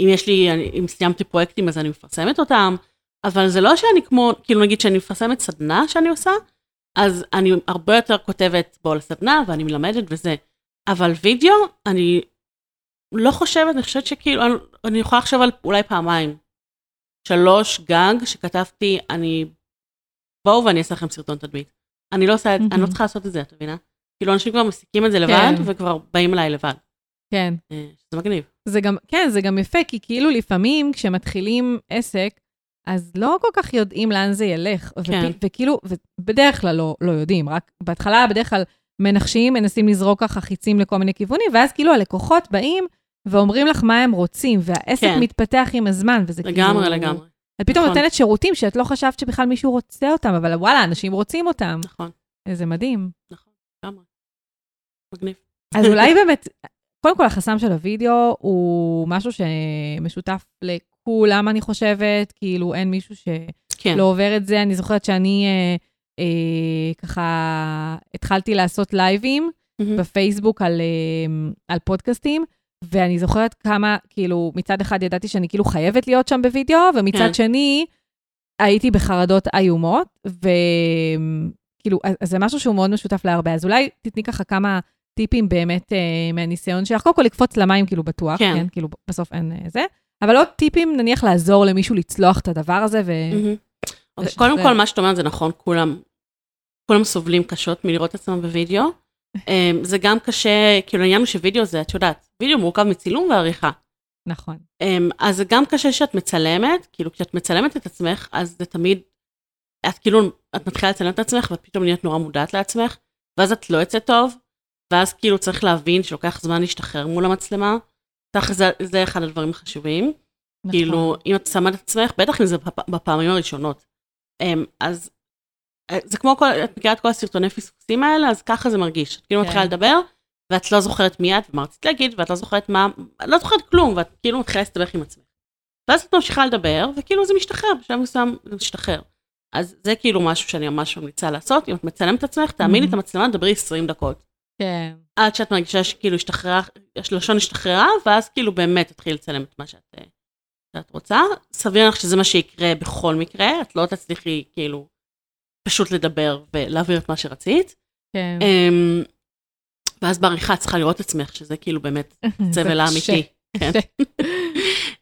אם יש לי, אם סיימתי פרויקטים אז אני מפרסמת אותם, אבל זה לא שאני כמו, כאילו נגיד שאני מפרסמת סדנה שאני עושה, אז אני הרבה יותר כותבת בו לסדנה ואני מלמדת וזה. אבל וידאו, אני לא חושבת, אני חושבת שכאילו, אני, אני יכולה לחשוב על אולי פעמיים. שלוש גג שכתבתי, אני, בואו ואני אעשה לכם סרטון תדמית. אני לא עושה, את- אני לא. צריכה לעשות את זה, את מבינה? כאילו אנשים כבר מסיקים את זה לבד, כן. וכבר באים אליי לבד. כן. אה, שזה מגניב. זה גם, כן, זה גם יפה, כי כאילו לפעמים כשמתחילים עסק, אז לא כל כך יודעים לאן זה ילך. כן. ופ, וכאילו, ובדרך כלל לא, לא יודעים, רק בהתחלה בדרך כלל מנחשים, מנסים לזרוק ככה חיצים לכל מיני כיוונים, ואז כאילו הלקוחות באים ואומרים לך מה הם רוצים, והעסק כן. מתפתח עם הזמן, וזה לגמרי, כאילו... לגמרי. את פתאום נכון. נותנת שירותים שאת לא חשבת שבכלל מישהו רוצה אותם, אבל וואלה, אנשים רוצים אותם. נכון, זה מדהים. נכון, לגמרי. מגניב. אז אולי באמת, קודם כל החסם של הוידאו הוא משהו שמשותף לכולם, אני חושבת, כאילו אין מישהו שלא כן, עובר את זה. אני זוכרת שאני אה, אה, ככה התחלתי לעשות לייבים מהמם. בפייסבוק על, אה, על פודקאסטים, ואני זוכרת כמה, כאילו, מצד אחד ידעתי שאני כאילו חייבת להיות שם בווידאו, ומצד כן. שני, הייתי בחרדות איומות, וכאילו, אז זה משהו שהוא מאוד משותף להרבה. אז אולי תתני ככה כמה טיפים באמת אה, מהניסיון שלך. קודם כל לקפוץ למים, כאילו, בטוח, כן, כן כאילו, בסוף אין אה, זה. אבל עוד טיפים, נניח, לעזור למישהו לצלוח את הדבר הזה ו... Mm-hmm. Okay, קודם כל, מה שאת אומרת זה נכון, כולם, כולם סובלים קשות מלראות את עצמם בווידאו. um, זה גם קשה, כאילו העניין הוא שווידאו זה, את יודעת, וידאו מורכב מצילום ועריכה. נכון. Um, אז זה גם קשה שאת מצלמת, כאילו כשאת מצלמת את עצמך, אז זה תמיד, את כאילו, את מתחילה לצלם את עצמך, ואת פתאום נהיית נורא מודעת לעצמך, ואז את לא יוצאת טוב, ואז כאילו צריך להבין שלוקח זמן להשתחרר מול המצלמה. זה, זה אחד הדברים החשובים. נכון. כאילו, אם את שמה את עצמך, בטח אם זה בפעמים הראשונות. Um, אז אה, זה כמו כל, את מכירה את כל הסרטוני פספוסים האלה, אז ככה זה מרגיש. את כאילו כן. מתחילה לדבר, ואת לא זוכרת מי את, ומה רצית להגיד, ואת לא זוכרת מה, את לא זוכרת כלום, ואת כאילו מתחילה להסתבך עם עצמך. ואז את ממשיכה לדבר, וכאילו זה משתחרר, בשלב מסוים זה משתחרר. אז זה כאילו משהו שאני ממש ממליצה לעשות, אם את מצלמת את עצמך, תאמיני את המצלמה, דברי 20 דקות. כן. עד שאת מרגישה שכאילו השתחררה, השלשון השתחררה, ואז כאילו באמת תתחיל לצלם את מה שאת, שאת רוצה. סביר לך שזה מה שיקרה בכל מקרה, את לא תצליחי כאילו פשוט לדבר ולהעביר את מה שרצית. כן. Um, ואז בעריכה צריכה לראות את עצמך, שזה כאילו באמת סבל האמיתי. כן.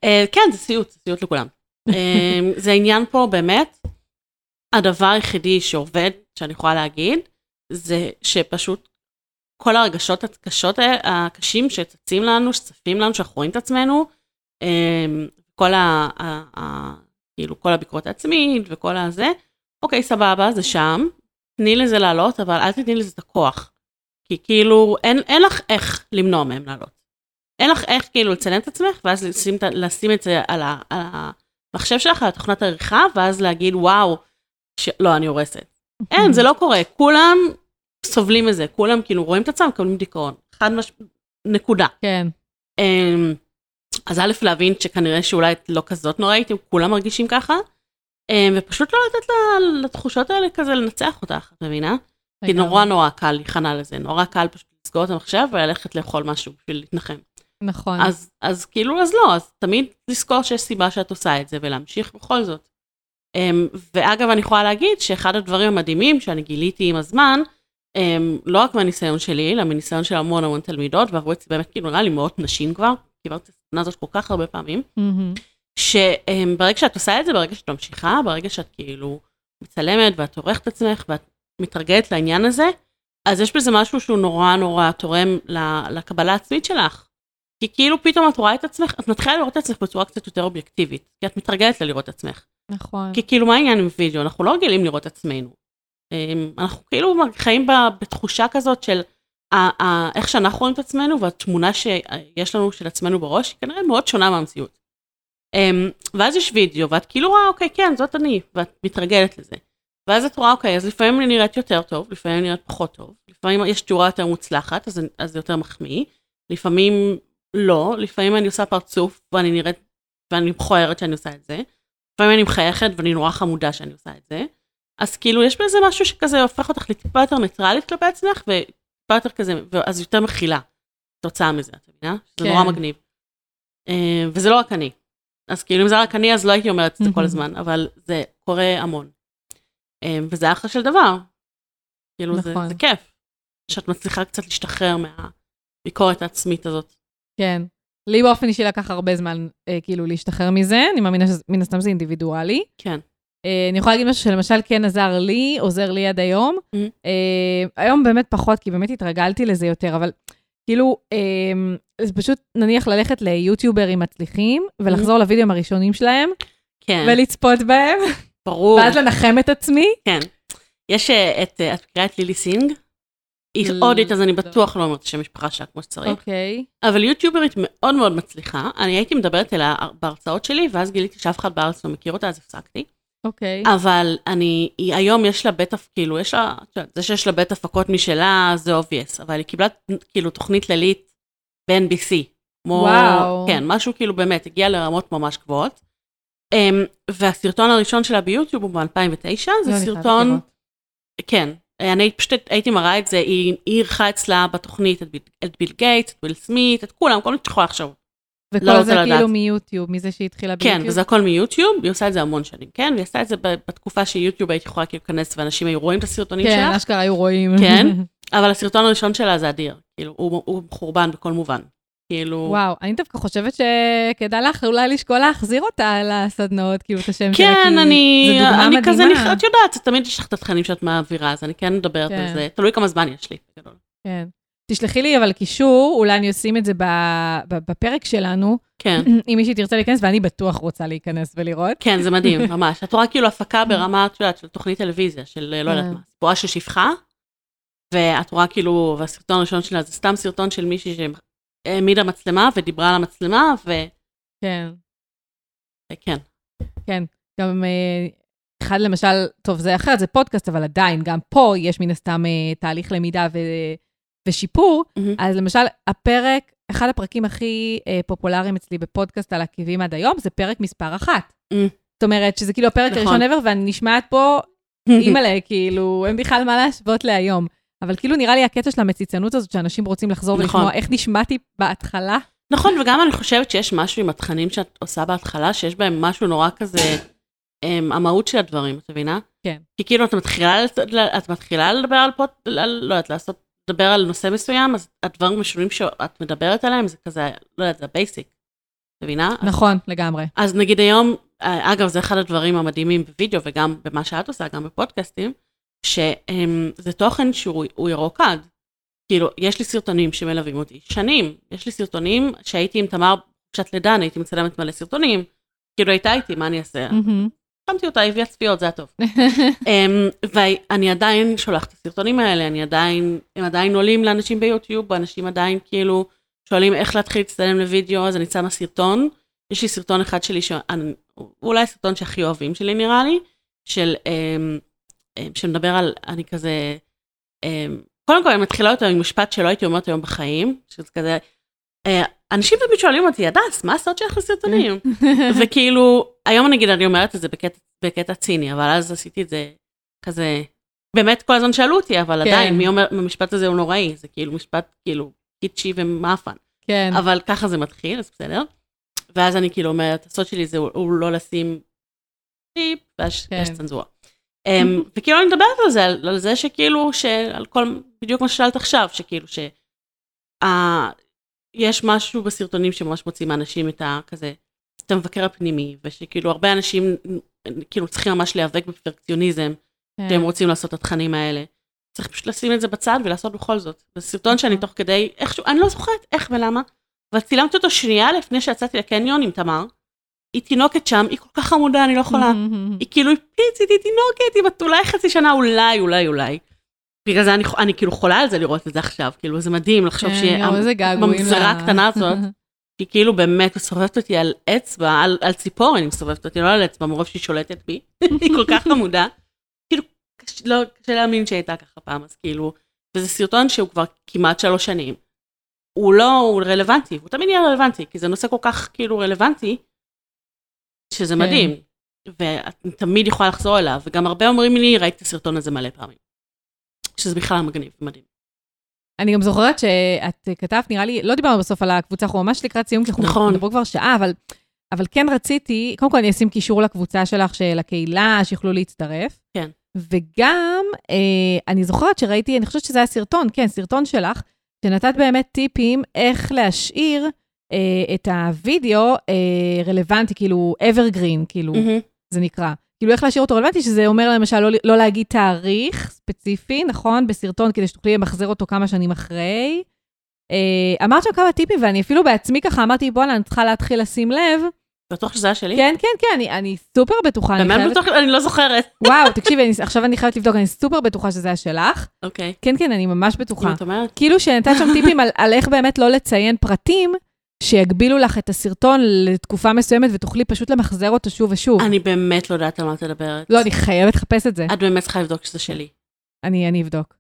uh, כן, זה סיוט, זה סיוט לכולם. um, זה העניין פה באמת, הדבר היחידי שעובד, שאני יכולה להגיד, זה שפשוט כל הרגשות הקשות, הקשים שצצים לנו, שצפים לנו, שאנחנו רואים את עצמנו, um, כל ה... ה, ה כאילו, כל הביקורת העצמית וכל הזה, אוקיי, סבבה, זה שם, תני לזה לעלות, אבל אל תתני לזה את הכוח. כי כאילו, אין, אין לך איך למנוע מהם לעלות. אין לך איך כאילו לצלם את עצמך, ואז לשים, לשים את זה על, ה, על המחשב שלך, על תוכנת העריכה, ואז להגיד, וואו, ש... לא, אני הורסת. אין, זה לא קורה. כולם סובלים מזה, כולם כאילו רואים את עצמם, מקבלים דיכאון. חד מש... נקודה. כן. Um, אז א', להבין שכנראה שאולי את לא כזאת נוראית, אם כולם מרגישים ככה, um, ופשוט לא לתת לתחושות האלה כזה לנצח אותך, את מבינה? כי נורא נורא קל להיכנע לזה, נורא קל פשוט לסגור את המחשב וללכת לאכול משהו בשביל להתנחם. נכון. אז, אז כאילו, אז לא, אז תמיד לזכור שיש סיבה שאת עושה את זה ולהמשיך בכל זאת. Um, ואגב, אני יכולה להגיד שאחד הדברים המדהימים שאני גיליתי עם הזמן, לא רק מהניסיון שלי, אלא מניסיון של המון המון תלמידות, ועברו אצלי באמת כאילו נראה לי מאות נשים כבר, קיבלתי את הסדנה הזאת כל כך הרבה פעמים. שברגע שאת עושה את זה, ברגע שאת ממשיכה, ברגע שאת כאילו מצלמת ואת עורכת את עצמך ואת מתרגלת לעניין הזה, אז יש בזה משהו שהוא נורא נורא תורם לקבלה העצמית שלך. כי כאילו פתאום את רואה את עצמך, את מתחילה לראות את עצמך בצורה קצת יותר אובייקטיבית, כי את מתרגלת לראות את עצמך. נכון. כי כאילו מה העניין עם וידאו? אנחנו לא רגילים לראות את עצמנו. אמ, אנחנו כאילו חיים בתחושה כזאת של איך שאנחנו רואים את עצמנו והתמונה שיש לנו של עצמנו בראש היא כנראה מאוד שונה מהמציאות. אמ, ואז יש וידאו ואת כאילו רואה אוקיי כן זאת אני ואת מתרגלת לזה. ואז את רואה אוקיי אז לפעמים אני נראית יותר טוב לפעמים אני נראית פחות טוב לפעמים יש תאורה יותר מוצלחת אז זה יותר מחמיא לפעמים לא לפעמים אני עושה פרצוף ואני נראית ואני מכוערת שאני עושה את זה. לפעמים אני מחייכת ואני נורא חמודה שאני עושה את זה. אז כאילו יש בזה משהו שכזה הופך אותך לטיפה יותר ניטרלית כלפי עצמך וטיפה יותר כזה ואז יותר מכילה. תוצאה מזה את מבינה? זה נורא כן. מגניב. Uh, וזה לא רק אני. אז כאילו אם זה רק אני אז לא הייתי אומרת את זה כל הזמן אבל זה קורה המון. Uh, וזה אחלה של דבר. כאילו נכון. זה, זה כיף. שאת מצליחה קצת להשתחרר מהביקורת העצמית הזאת. כן. לי באופן אישי לקח הרבה זמן אה, כאילו להשתחרר מזה, אני מאמינה שמן הסתם זה אינדיבידואלי. כן. אה, אני יכולה להגיד משהו שלמשל כן עזר לי, עוזר לי עד היום. Mm-hmm. אה, היום באמת פחות, כי באמת התרגלתי לזה יותר, אבל כאילו, אה, זה פשוט נניח ללכת ליוטיוברים מצליחים, ולחזור mm-hmm. לוידאוים הראשונים שלהם, כן. ולצפות בהם. ברור. ואז לנחם את עצמי. כן. יש את, את מכירה את לילי סינג? היא הודית, אז אני בטוח לא אומרת את השם משפחה שלה כמו שצריך. אוקיי. אבל יוטיוברית מאוד מאוד מצליחה. אני הייתי מדברת אליה בהרצאות שלי, ואז גיליתי שאף אחד בארץ לא מכיר אותה, אז הפסקתי. אוקיי. אבל אני, היא היום יש לה בית, כאילו, יש לה, זה שיש לה בית הפקות משלה, זה obvious, אבל היא קיבלה כאילו תוכנית לילית ב-NBC. כמו, וואו. כן, משהו כאילו באמת, הגיע לרמות ממש גבוהות. Um, והסרטון הראשון שלה ביוטיוב הוא ב-2009, זה לא סרטון, כן, אני פשוט הייתי מראה את זה, היא אירחה אצלה בתוכנית את ביל, את ביל גייט, את ביל סמית, את כולם, כל מי שיכולה לחשוב. וכל לא זה כאילו לדעת. מיוטיוב, מזה שהתחילה כן, ביוטיוב? וזה הכל מיוטיוב, היא עושה את זה המון שנים, כן? והיא עשתה את זה בתקופה שיוטיוב היית יכולה כאילו להיכנס ואנשים היו רואים את הסרטונים כן, שלך, אשכרה היו רואים. כן. אבל הסרטון הראשון שלה זה אדיר, כאילו, הוא, הוא חורבן בכל מובן. כאילו, וואו, אני דווקא חושבת שכדאי לך אולי לשקול להחזיר אותה לסדנאות, כאילו, את השם שלה, כן, כי אני, זו דוגמה אני כזה, מדהימה. נכ- את יודעת, תמיד יש לך את התכנים שאת מעבירה, אז אני כן מדברת כן. על זה, תלוי כמה זמן יש לי. כן. תשלחי לי אבל קישור, אולי אני אשים את זה בפרק שלנו, כן, אם מישהי תרצה להיכנס, ואני בטוח רוצה להיכנס ולראות. כן, זה מדהים, ממש. את רואה כאילו הפקה ברמה, את יודעת, של תוכנית טלוויזיה, של לא יודעת כן. מה, סיפורה של שפחה, ואת רואה כאילו, והסרטון הראשון שלה זה סתם סרטון של מישהי שהעמידה מצלמה ודיברה על המצלמה, כן, וכן. כן. גם אה, אחד למשל, טוב, זה אחרת, זה פודקאסט, אבל עדיין, גם פה יש מן הסתם אה, תהליך למידה ו- ושיפור. מהמם. אז למשל, הפרק, אחד הפרקים הכי אה, פופולריים אצלי בפודקאסט על עקבים עד היום, זה פרק מספר אחת. Mm. זאת אומרת, שזה כאילו הפרק נכון. הראשון ever, ואני נשמעת פה אימא'לה, כאילו, אין בכלל מה להשוות להיום. אבל כאילו נראה לי הקטע של המציצנות הזאת, שאנשים רוצים לחזור נכון. ולשמוע איך נשמעתי בהתחלה. נכון, וגם אני חושבת שיש משהו עם התכנים שאת עושה בהתחלה, שיש בהם משהו נורא כזה, um, המהות של הדברים, את מבינה? כן. כי כאילו את מתחילה, את מתחילה לדבר על על, לא יודעת, לעשות, לדבר על נושא מסוים, אז הדברים הראשונים שאת מדברת עליהם זה כזה, לא יודעת, זה basic, את מבינה? נכון, לגמרי. אז נגיד היום, אה, אגב, זה אחד הדברים המדהימים בווידאו וגם במה שאת עושה, גם בפודקאסטים, שזה תוכן שהוא הוא ירוק עד. כאילו, יש לי סרטונים שמלווים אותי שנים. יש לי סרטונים שהייתי עם תמר בחופשת לידה, אני הייתי מצלמת מלא סרטונים. כאילו, הייתה איתי, מה אני אעשה? מהמם. שמתי אותה, הביאה צפיות, זה הטוב. אמ, ואני עדיין שולחת את הסרטונים האלה, אני עדיין, הם עדיין עולים לאנשים ביוטיוב, אנשים עדיין כאילו שואלים איך להתחיל להצטלם לוידאו, אז אני שמה סרטון. יש לי סרטון אחד שלי, שאני, אולי הסרטון שהכי אוהבים שלי נראה לי, של, אמ, אמ, שמדבר על, אני כזה, קודם כל אני מתחילה אותו עם משפט שלא הייתי אומרת היום בחיים, שזה כזה, אה, אנשים תמיד שואלים אותי, הדס, מה הסוד שלך לסרטונים? וכאילו, היום נגיד אני אומרת את זה בקטע, בקטע ציני, אבל אז עשיתי את זה כזה, באמת כל הזמן שאלו אותי, אבל כן. עדיין, מי אומר, המשפט הזה הוא נוראי, זה כאילו משפט כאילו קיצ'י ומאפן. כן. אבל ככה זה מתחיל, אז בסדר. ואז אני כאילו אומרת, הסוד שלי זה הוא, הוא לא לשים טיפ, ואז כן. יש צנזורה. Um, וכאילו אני מדברת על זה, על, על זה שכאילו, שעל כל, בדיוק מה ששאלת עכשיו, שכאילו ש... יש משהו בסרטונים שממש מוצאים מאנשים את הכזה, את המבקר הפנימי, ושכאילו הרבה אנשים כאילו צריכים ממש להיאבק בפרקציוניזם, כן. שהם רוצים לעשות את התכנים האלה. צריך פשוט לשים את זה בצד ולעשות בכל זאת. זה סרטון שאני תוך כדי, איכשהו, אני לא זוכרת איך ולמה, אבל צילמתי אותו שנייה לפני שיצאתי לקניון עם תמר. היא תינוקת שם, היא כל כך חמודה, אני לא יכולה. היא כאילו, היא פיצית, היא תינוקת, היא בת אולי חצי שנה, אולי, אולי, אולי. בגלל זה אני, אני כאילו חולה על זה לראות את זה עכשיו, כאילו זה מדהים לחשוב כן, ל- הקטנה הזאת, היא כאילו באמת מסובבת אותי על אצבע, על, על ציפורן היא מסובבת אותי, לא על אצבע, מרוב שהיא שולטת בי, היא כל כך חמודה. כאילו, קש, לא, קשה להאמין שהייתה ככה פעם, אז כאילו, וזה סרטון שהוא כבר כמעט שלוש שנים. הוא לא, הוא רלוונטי, הוא תמיד יהיה רלוונטי, כי זה נושא כל כך כאילו רלוונטי, שזה כן. מדהים. ואת תמיד יכולה לחזור אליו, וגם הרבה אומרים לי, ראיתי את הסרטון הזה מלא פעמים. שזה בכלל מגניב, מדהים. אני גם זוכרת שאת כתבת, נראה לי, לא דיברנו בסוף על הקבוצה, אנחנו ממש לקראת סיום, כי אנחנו נכון. מדברו כבר שעה, אבל, אבל כן רציתי, קודם כל אני אשים קישור לקבוצה שלך, של הקהילה, שיוכלו להצטרף. כן. וגם, אה, אני זוכרת שראיתי, אני חושבת שזה היה סרטון, כן, סרטון שלך, שנתת באמת טיפים איך להשאיר אה, את הוידאו אה, רלוונטי, כאילו evergreen, כאילו, מהמם. זה נקרא. כאילו, איך להשאיר אותו רלוונטי, שזה אומר למשל לא, לא להגיד תאריך ספציפי, נכון? בסרטון, כדי שתוכלי למחזר אותו כמה שנים אחרי. אה, אמרת שם כמה טיפים, ואני אפילו בעצמי ככה אמרתי, בואנה, אני צריכה להתחיל לשים לב. בטוח שזה היה שלי? כן, כן, כן, אני, אני סופר בטוחה. באמת חייבת- בטוח, אני לא זוכרת. וואו, תקשיבי, אני, עכשיו אני חייבת לבדוק, אני סופר בטוחה שזה היה שלך. אוקיי. כן, כן, אני ממש בטוחה. את אומרת. כאילו שנתת שם טיפים על, על איך באמת לא לציין פרטים, שיגבילו לך את הסרטון לתקופה מסוימת, ותוכלי פשוט למחזר אותו שוב ושוב. אני באמת לא יודעת על מה את מדברת. לא, אני חייבת לחפש את זה. את באמת צריכה לבדוק שזה שלי. אני, אני אבדוק.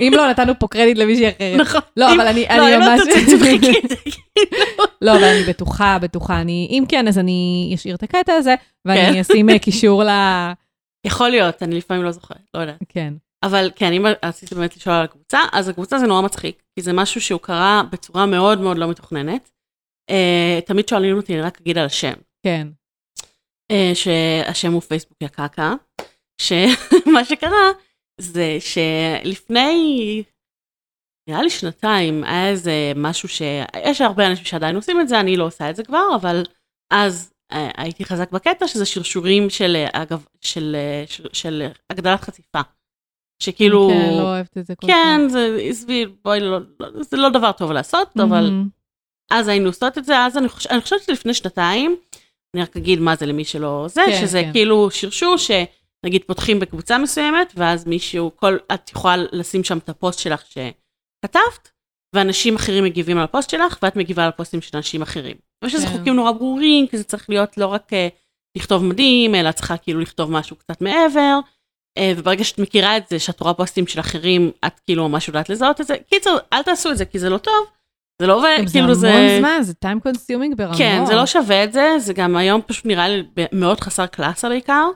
אם לא, נתנו פה קרדיט למישהי אחרת. נכון. לא, אבל אני, לא, אני לא ממש... כאילו. לא, אבל אני בטוחה, בטוחה. אני, אם כן, אז אני אשאיר את הקטע הזה, ואני כן. אשים אה, קישור ל... יכול להיות, אני לפעמים לא זוכרת, לא יודעת. כן. אבל כן, אם רציתי באמת לשאול על הקבוצה, אז הקבוצה זה נורא מצחיק, כי זה משהו שהוא קרה בצורה מאוד מאוד לא מתוכננת. אה, תמיד שואלים אותי, אני רק אגיד על השם. כן. אה, שהשם הוא פייסבוק יקקה, שמה שקרה זה שלפני, נראה לי שנתיים, היה איזה משהו ש... יש הרבה אנשים שעדיין עושים את זה, אני לא עושה את זה כבר, אבל אז אה, הייתי חזק בקטע שזה שרשורים של, אגב, של, אה, של, של הגדלת חשיפה. שכאילו, כן, לא אוהבת את זה כל כן, כך. זה, עזבי, בואי, לא, לא, זה לא דבר טוב לעשות, אבל מהמם. אז היינו עושות את זה, אז אני, חוש... אני חושבת שלפני שנתיים, אני רק אגיד מה זה למי שלא זה, כן, שזה כן. כאילו שרשור שנגיד פותחים בקבוצה מסוימת, ואז מישהו, כל, את יכולה לשים שם את הפוסט שלך שכתבת, ואנשים אחרים מגיבים על הפוסט שלך, ואת מגיבה על הפוסטים של אנשים אחרים. ויש לזה כן. חוקים נורא ברורים, כי זה צריך להיות לא רק אה, לכתוב מדהים, אלא צריכה כאילו לכתוב משהו קצת מעבר. אה, וברגע שאת מכירה את זה, שאת רואה פוסטים של אחרים, את כאילו ממש יודעת לזהות את זה. קיצר, אל תעשו את זה, כי זה לא טוב. זה לא עובד, גם זה כאילו זה... המון זמן, זה time consuming ברמות. כן, זה לא שווה את זה, זה גם היום פשוט נראה לי מאוד חסר קלאסה בעיקר.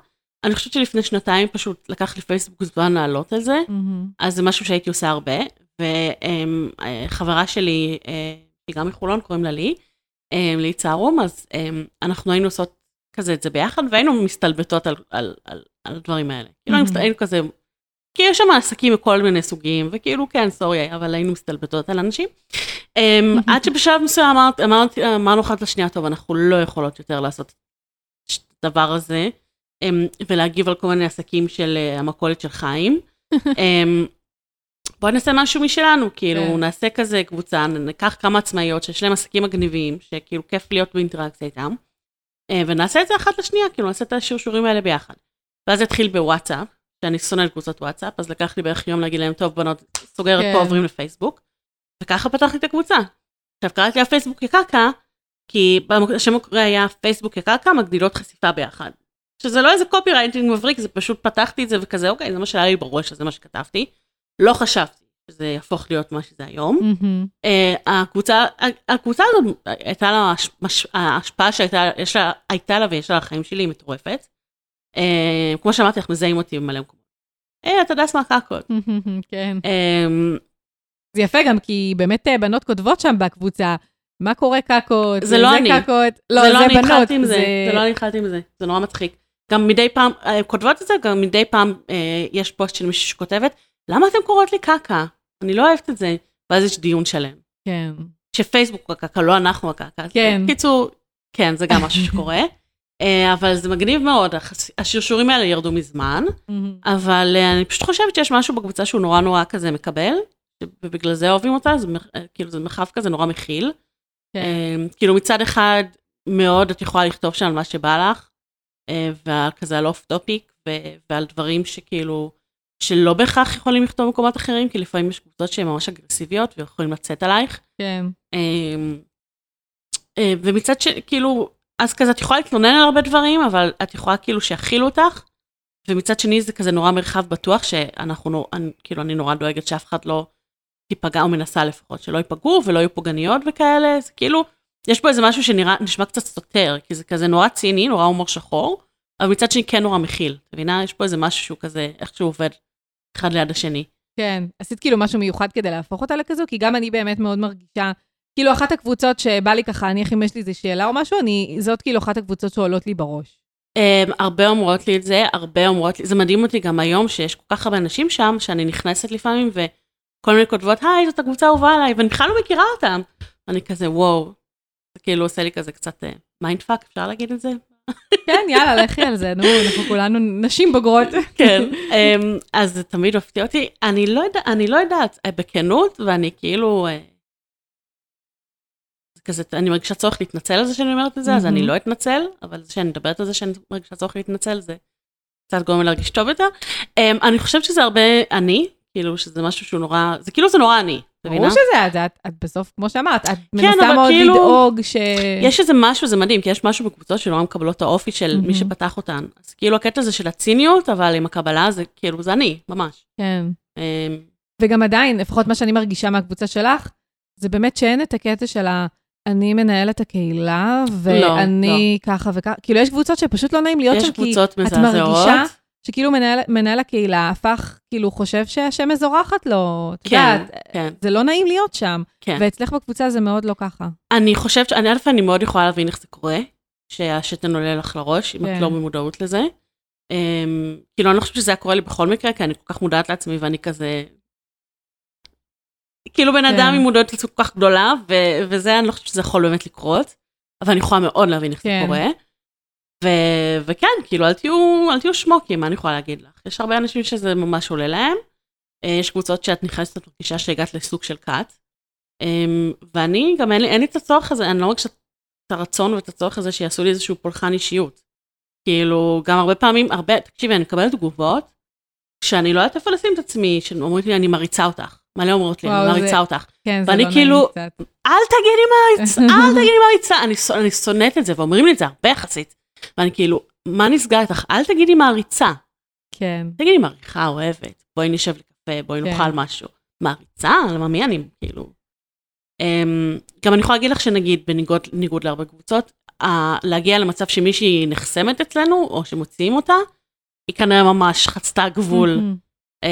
אני חושבת שלפני שנתיים פשוט לקח לי פייסבוק זמן לעלות על זה, מהמם. אז זה משהו שהייתי עושה הרבה. וחברה שלי, אה, שהיא גם מחולון, קוראים לה לי, אה, לי צהרום, אז אה, אנחנו היינו עושות כזה את זה ביחד, והיינו מסתלבטות על, על, על, על הדברים האלה. כאילו. מסת- היינו כזה, כי יש שם עסקים מכל מיני סוגים, וכאילו כן, סורי, אבל היינו מסתלבטות על אנשים. אמ, עד שבשלב מסוים אמרת- אמרתי- אמרנו אחת לשנייה, טוב, אנחנו לא יכולות יותר לעשות את הדבר הזה, אמ, ולהגיב על כל מיני עסקים של אה, המכולת של חיים. אמ, בואי נעשה משהו משלנו, כאילו, כן. נעשה כזה קבוצה, ניקח כמה עצמאיות שיש להם עסקים מגניבים, שכאילו כיף להיות באינטראקציה איתם, אה, ונעשה את זה אחת לשנייה, כאילו, נעשה את השרשורים האלה ביחד. ואז התחיל בוואטסאפ, שאני שונאת קבוצות וואטסאפ, אז לקח לי בערך יום להגיד להם, טוב, בנות, סוגרת כן. פה, עוברים לפייסבוק. וככה פתחתי את הקבוצה. עכשיו, קראתי לה פייסבוק כקרקע, כי השם המקורי היה פייסבוק כקרקע, מגדילות חשיפה ביחד. שזה לא איזה קופי רייטינג מבריק, זה פשוט פתחתי את זה וכזה, אוקיי, זה מה שהיה לי בראש, זה מה שכתבתי. לא חשבתי שזה יהפוך להיות מה שזה היום. מהמם. אה, הקבוצה, הקבוצה הזאת הייתה לה, ההשפעה שהייתה לה, לה ויש לה לחיים שלי היא מטורפת. אה, כמו שאמרתי לך, מזהים אותי במלא מקומות. היי, אתה דס מהקקות. מהמם, כן. אה, זה יפה גם, כי באמת אה, בנות כותבות שם בקבוצה, מה קורה קקות? זה לא אני. קקות. לא, זה זה לא אני. התחלתי עם זה, זה לא אני התחלתי עם זה, זה נורא מצחיק. גם מדי פעם, כותבות את זה, גם מדי פעם יש פוסט של מישהי שכותבת, למה אתם קוראות לי קקה? אני לא אוהבת את זה. ואז יש דיון שלם. כן. שפייסבוק הוא הקקה, לא אנחנו הקקה. כן. בקיצור, כן, זה גם משהו שקורה. אה, אבל זה מגניב מאוד, השרשורים האלה ירדו מזמן. אבל אה, אני פשוט חושבת שיש משהו בקבוצה שהוא נורא נורא כזה מקבל, ובגלל זה אוהבים אותה, זה אה, כאילו זה מרחב כזה נורא מכיל. כן. אה, כאילו מצד אחד, מאוד את יכולה לכתוב שם על מה שבא לך, אה, ועל כזה על off topic, ועל דברים שכאילו, שלא בהכרח יכולים לכתוב במקומות אחרים, כי לפעמים יש קבוצות שהן ממש אגרסיביות ויכולים לצאת עלייך. כן. אה, ומצד ש... כאילו, אז כזה את יכולה להתלונן על הרבה דברים, אבל את יכולה כאילו שיכילו אותך, ומצד שני זה כזה נורא מרחב בטוח, שאנחנו, נור- אני, כאילו, אני נורא דואגת שאף אחד לא תיפגע, או מנסה לפחות, שלא ייפגעו ולא יהיו פוגעניות וכאלה, זה כאילו, יש פה איזה משהו שנראה, נשמע קצת סותר, כי זה כזה נורא ציני, נורא הומור שחור, אבל מצד שני כן נורא מכיל, את מבינה? יש פה איזה משהו שהוא כזה, איכשהו עובד אחד ליד השני. כן. עשית כאילו משהו מיוחד כדי להפוך אותה לכזו? כי גם אני באמת מאוד מרגישה, כאילו אחת הקבוצות שבא לי ככה, נניח אם יש לי איזו שאלה או משהו, אני, זאת כאילו אחת הקבוצות שעולות לי בראש. Um, הרבה אומרות לי את זה, הרבה אומרות לי, זה מדהים אותי גם היום שיש כל כך הרבה אנשים שם, שאני נכנסת לפעמים וכל מיני כותבות, היי, זאת הקבוצה האהובה עליי, ואני בכלל לא מכירה אותם. אני כזה, וואו, זה כאילו עושה לי כזה קצת mind fuck, אפשר להגיד את זה? כן, יאללה, לכי על זה, נו, אנחנו כולנו נשים בוגרות. כן. אמ, אז זה תמיד מפתיע אותי, אני לא, יודע, אני לא יודעת, אה, בכנות, ואני כאילו, אה, כזה, אני מרגישה צורך להתנצל על זה שאני אומרת את זה, אז אני מהמם. לא אתנצל, אבל זה שאני מדברת על זה שאני מרגישה צורך להתנצל, זה קצת גורם להרגיש טוב יותר. אמ, אני חושבת שזה הרבה אני, כאילו שזה משהו שהוא נורא, זה כאילו זה נורא אני, מבינה? ברור שזה את, את, את בסוף, כמו שאמרת, את מנסה אבל מאוד כאילו- לדאוג ש... יש איזה משהו, זה מדהים, כי יש משהו בקבוצות שנורא מקבלות את האופי של מי מהמם. שפתח אותן. אז כאילו הקטע הזה של הציניות, אבל עם הקבלה זה כאילו, זה אני, ממש. כן. Um, וגם עדיין, לפחות מה שאני מרגישה מהקבוצה שלך, זה באמת שאין את הקטע של ה... אני מנהלת הקהילה, ואני ככה וככה. כאילו, יש קבוצות שפשוט לא נעים להיות שם, כי את. מרגישה שכאילו מנהל, מנהל הקהילה הפך, כאילו חושב שהשם זורחת לו, את כן, יודעת, כן, זה לא נעים להיות שם. כן. ואצלך בקבוצה זה מאוד לא ככה. אני חושבת, ש- אני א', אני מאוד יכולה להבין איך זה קורה, שהשתן עולה לך לראש, אם כן. את לא במודעות לזה. Um, כאילו, אני לא חושבת שזה היה קורה לי בכל מקרה, כי אני כל כך מודעת לעצמי ואני כזה... כאילו בן כן. אדם עם מודעות כל כך גדולה, ו- וזה, אני לא חושבת שזה יכול באמת לקרות, אבל אני יכולה מאוד להבין איך כן. זה קורה. ו- וכן, כאילו, אל תהיו, אל תהיו שמוקים, מה אני יכולה להגיד לך? יש הרבה אנשים שזה ממש עולה להם. אה, יש קבוצות שאת נכנסת לפגישה שהגעת לסוג של כת. אמ, ואני, גם אין לי, אין לי את הצורך הזה, אני לא מרגישה את הרצון ואת הצורך הזה שיעשו לי איזשהו פולחן אישיות. כאילו, גם הרבה פעמים, הרבה, תקשיבי, אני מקבלת תגובות, שאני לא יודעת איפה לשים את עצמי, שאומרים לי, אני מריצה אותך. מלא אומרות לי, וואו, אני זה- מריצה אותך. כן, זה ואני לא כאילו-. אל תגידי מעריצה, אל תגידי מעריצה. אני, אני שונאת את זה, ואומרים לי את זה הרבה יחסית. ואני כאילו, מה נסגר איתך? אל תגידי מעריצה. כן, תגידי מעריכה, אוהבת, בואי נשב לקפה, בואי כן. נאכל משהו. מעריצה? למה מי אני, כאילו? Um, גם אני יכולה להגיד לך שנגיד, בניגוד ניגוד להרבה קבוצות, להגיע למצב שמישהי נחסמת אצלנו, או שמוציאים אותה, היא כנראה ממש חצתה גבול, uh,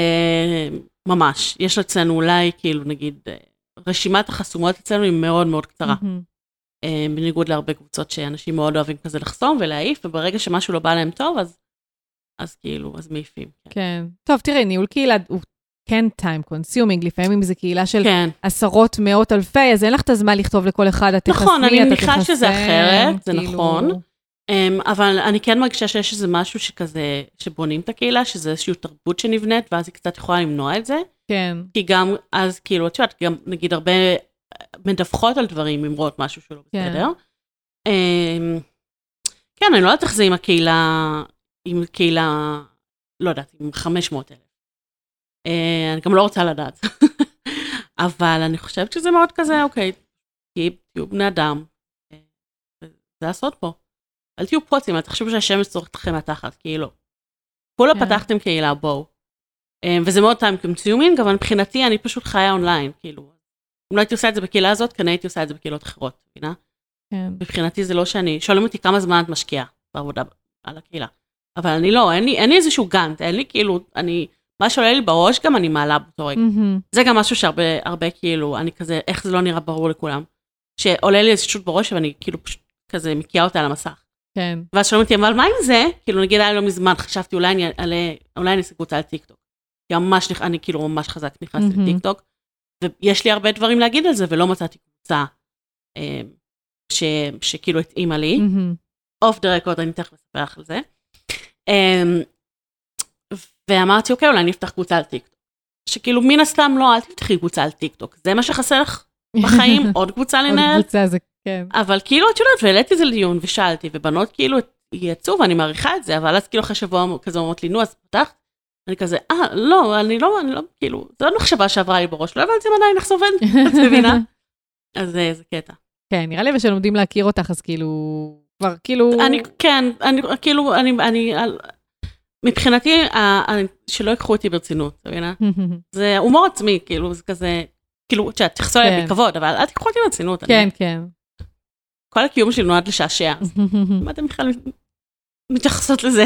ממש. יש אצלנו אולי, כאילו, נגיד, uh, רשימת החסומות אצלנו היא מאוד מאוד קצרה. uh, בניגוד להרבה קבוצות שאנשים מאוד אוהבים כזה לחסום ולהעיף, וברגע שמשהו לא בא להם טוב, אז, אז כאילו, אז מעיפים. כן. כן. טוב, תראי, ניהול קהילה הוא כן time consuming, לפעמים אם זו קהילה של כן. עשרות, מאות אלפי, אז אין לך את הזמן לכתוב לכל אחד, את תחסמי, נכון, אני מניחה שזה אחרת, זה כאילו, נכון. Um, אבל אני כן מרגישה שיש איזה משהו שכזה, שבונים את הקהילה, שזה איזושהי תרבות שנבנית, ואז היא קצת יכולה למנוע את זה. כן, כי גם אז, כאילו, את יודעת, גם נגיד הרבה מדווחות על דברים, אם רואות משהו שלא כן. בסדר. Um, כן, אני לא יודעת איך זה עם הקהילה, עם קהילה, לא יודעת, עם 500 אלף. Uh, אני גם לא רוצה לדעת. אבל אני חושבת שזה מאוד כזה, אוקיי, תהיו תהיו בני אדם. אה, זה הסוד פה. אל תהיו פוצים, אל תחשבו שהשמש צורכת אתכם מהתחת, כאילו. כולה כן. פתחתם קהילה, בואו. אה, וזה מאוד time consuming, אבל מבחינתי אני פשוט חיה אונליין, כאילו. אם לא הייתי עושה את זה בקהילה הזאת, כנראה הייתי עושה את זה בקהילות אחרות, מבינה? כן. מבחינתי זה לא שאני, שואלים אותי כמה זמן את משקיעה בעבודה על הקהילה. אבל אני לא, אין לי, אין לי איזשהו גאנט, אין לי כאילו, אני, מה שעולה לי בראש גם אני מעלה באותו רגע. מהמם. זה גם משהו שהרבה, הרבה כאילו, אני כזה, איך זה לא נראה ברור לכולם. שעולה לי איזושהי בראש ואני כאילו פשוט כזה מקיאה אותה על המסך. כן, ואז שואלים אותי, אבל מה עם זה? כאילו נגיד היה לא מזמן, חשבתי אולי אני אעלה, אולי אני אעשה קבוצה על טיקטוק. כי ממש, נכ- אני כאילו ממש חזק נכנסתי מהמם. לטיקטוק, ויש לי הרבה דברים להגיד על זה, ולא מצאתי קבוצה אה, ש, שכאילו התאימה לי. off the record, אני תכף אספר לך על זה. אמ, ואמרתי, אוקיי, אולי אני אפתח קבוצה על טיקטוק. שכאילו, מן הסתם לא, אל תפתחי קבוצה על טיקטוק. זה מה שחסר לך בחיים, עוד קבוצה עוד לנהל. קבוצה זה, כן. אבל כאילו, את יודעת, והעליתי את זה לדיון ושאלתי, ובנות כאילו יצאו, ואני מעריכה את זה, אבל אז כאילו אחרי שבוע כזה אומרות לי, נו, אז פתחת? אני כזה, אה, לא, אני לא, אני לא, כאילו, זו עוד מחשבה שעברה לי בראש, לא הבנתי אם עדיין איך זה עובד, את מבינה? אז אה, זה קטע. כן, נראה לי ושלומדים להכיר אותך, אז כאילו, כבר כאילו... אני, כן, אני, כאילו, אני, אני, מבחינתי, שלא ייקחו אותי ברצינות, אתה מבינה? זה הומור עצמי, כאילו, זה כזה, כאילו, את יודעת, תתייחסו אליי כן. בכבוד, אבל אל תיקחו אותי ברצינות. כן, כן. כל הקיום שלי נועד לשעשע, מה אתם בכלל מתייחסות לזה?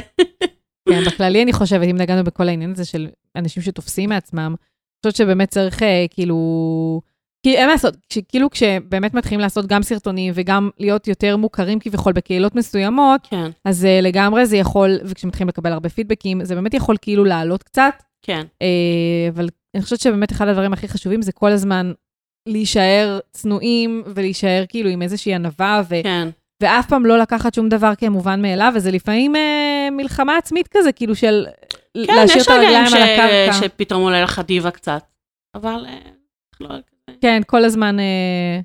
כן, בכללי אני חושבת, אם נגענו בכל העניין הזה של אנשים שתופסים מעצמם, אני חושבת שבאמת צריך אה, כאילו... כי אין מה לעשות, כאילו כשבאמת מתחילים לעשות גם סרטונים וגם להיות יותר מוכרים כביכול בקהילות מסוימות, כן, אז אה, לגמרי זה יכול, וכשמתחילים לקבל הרבה פידבקים, זה באמת יכול כאילו לעלות קצת, כן, אה, אבל אני חושבת שבאמת אחד הדברים הכי חשובים זה כל הזמן להישאר צנועים ולהישאר כאילו עם איזושהי ענווה, ו- כן, ואף פעם לא לקחת שום דבר כמובן מאליו, וזה לפעמים אה, מלחמה עצמית כזה, כאילו של כן, להשאיר יש את הרגליים רגעים על הקרקע. ש- שפתאום עולה לך דיבה קצת, אבל אה, לא. כן, כל הזמן אה,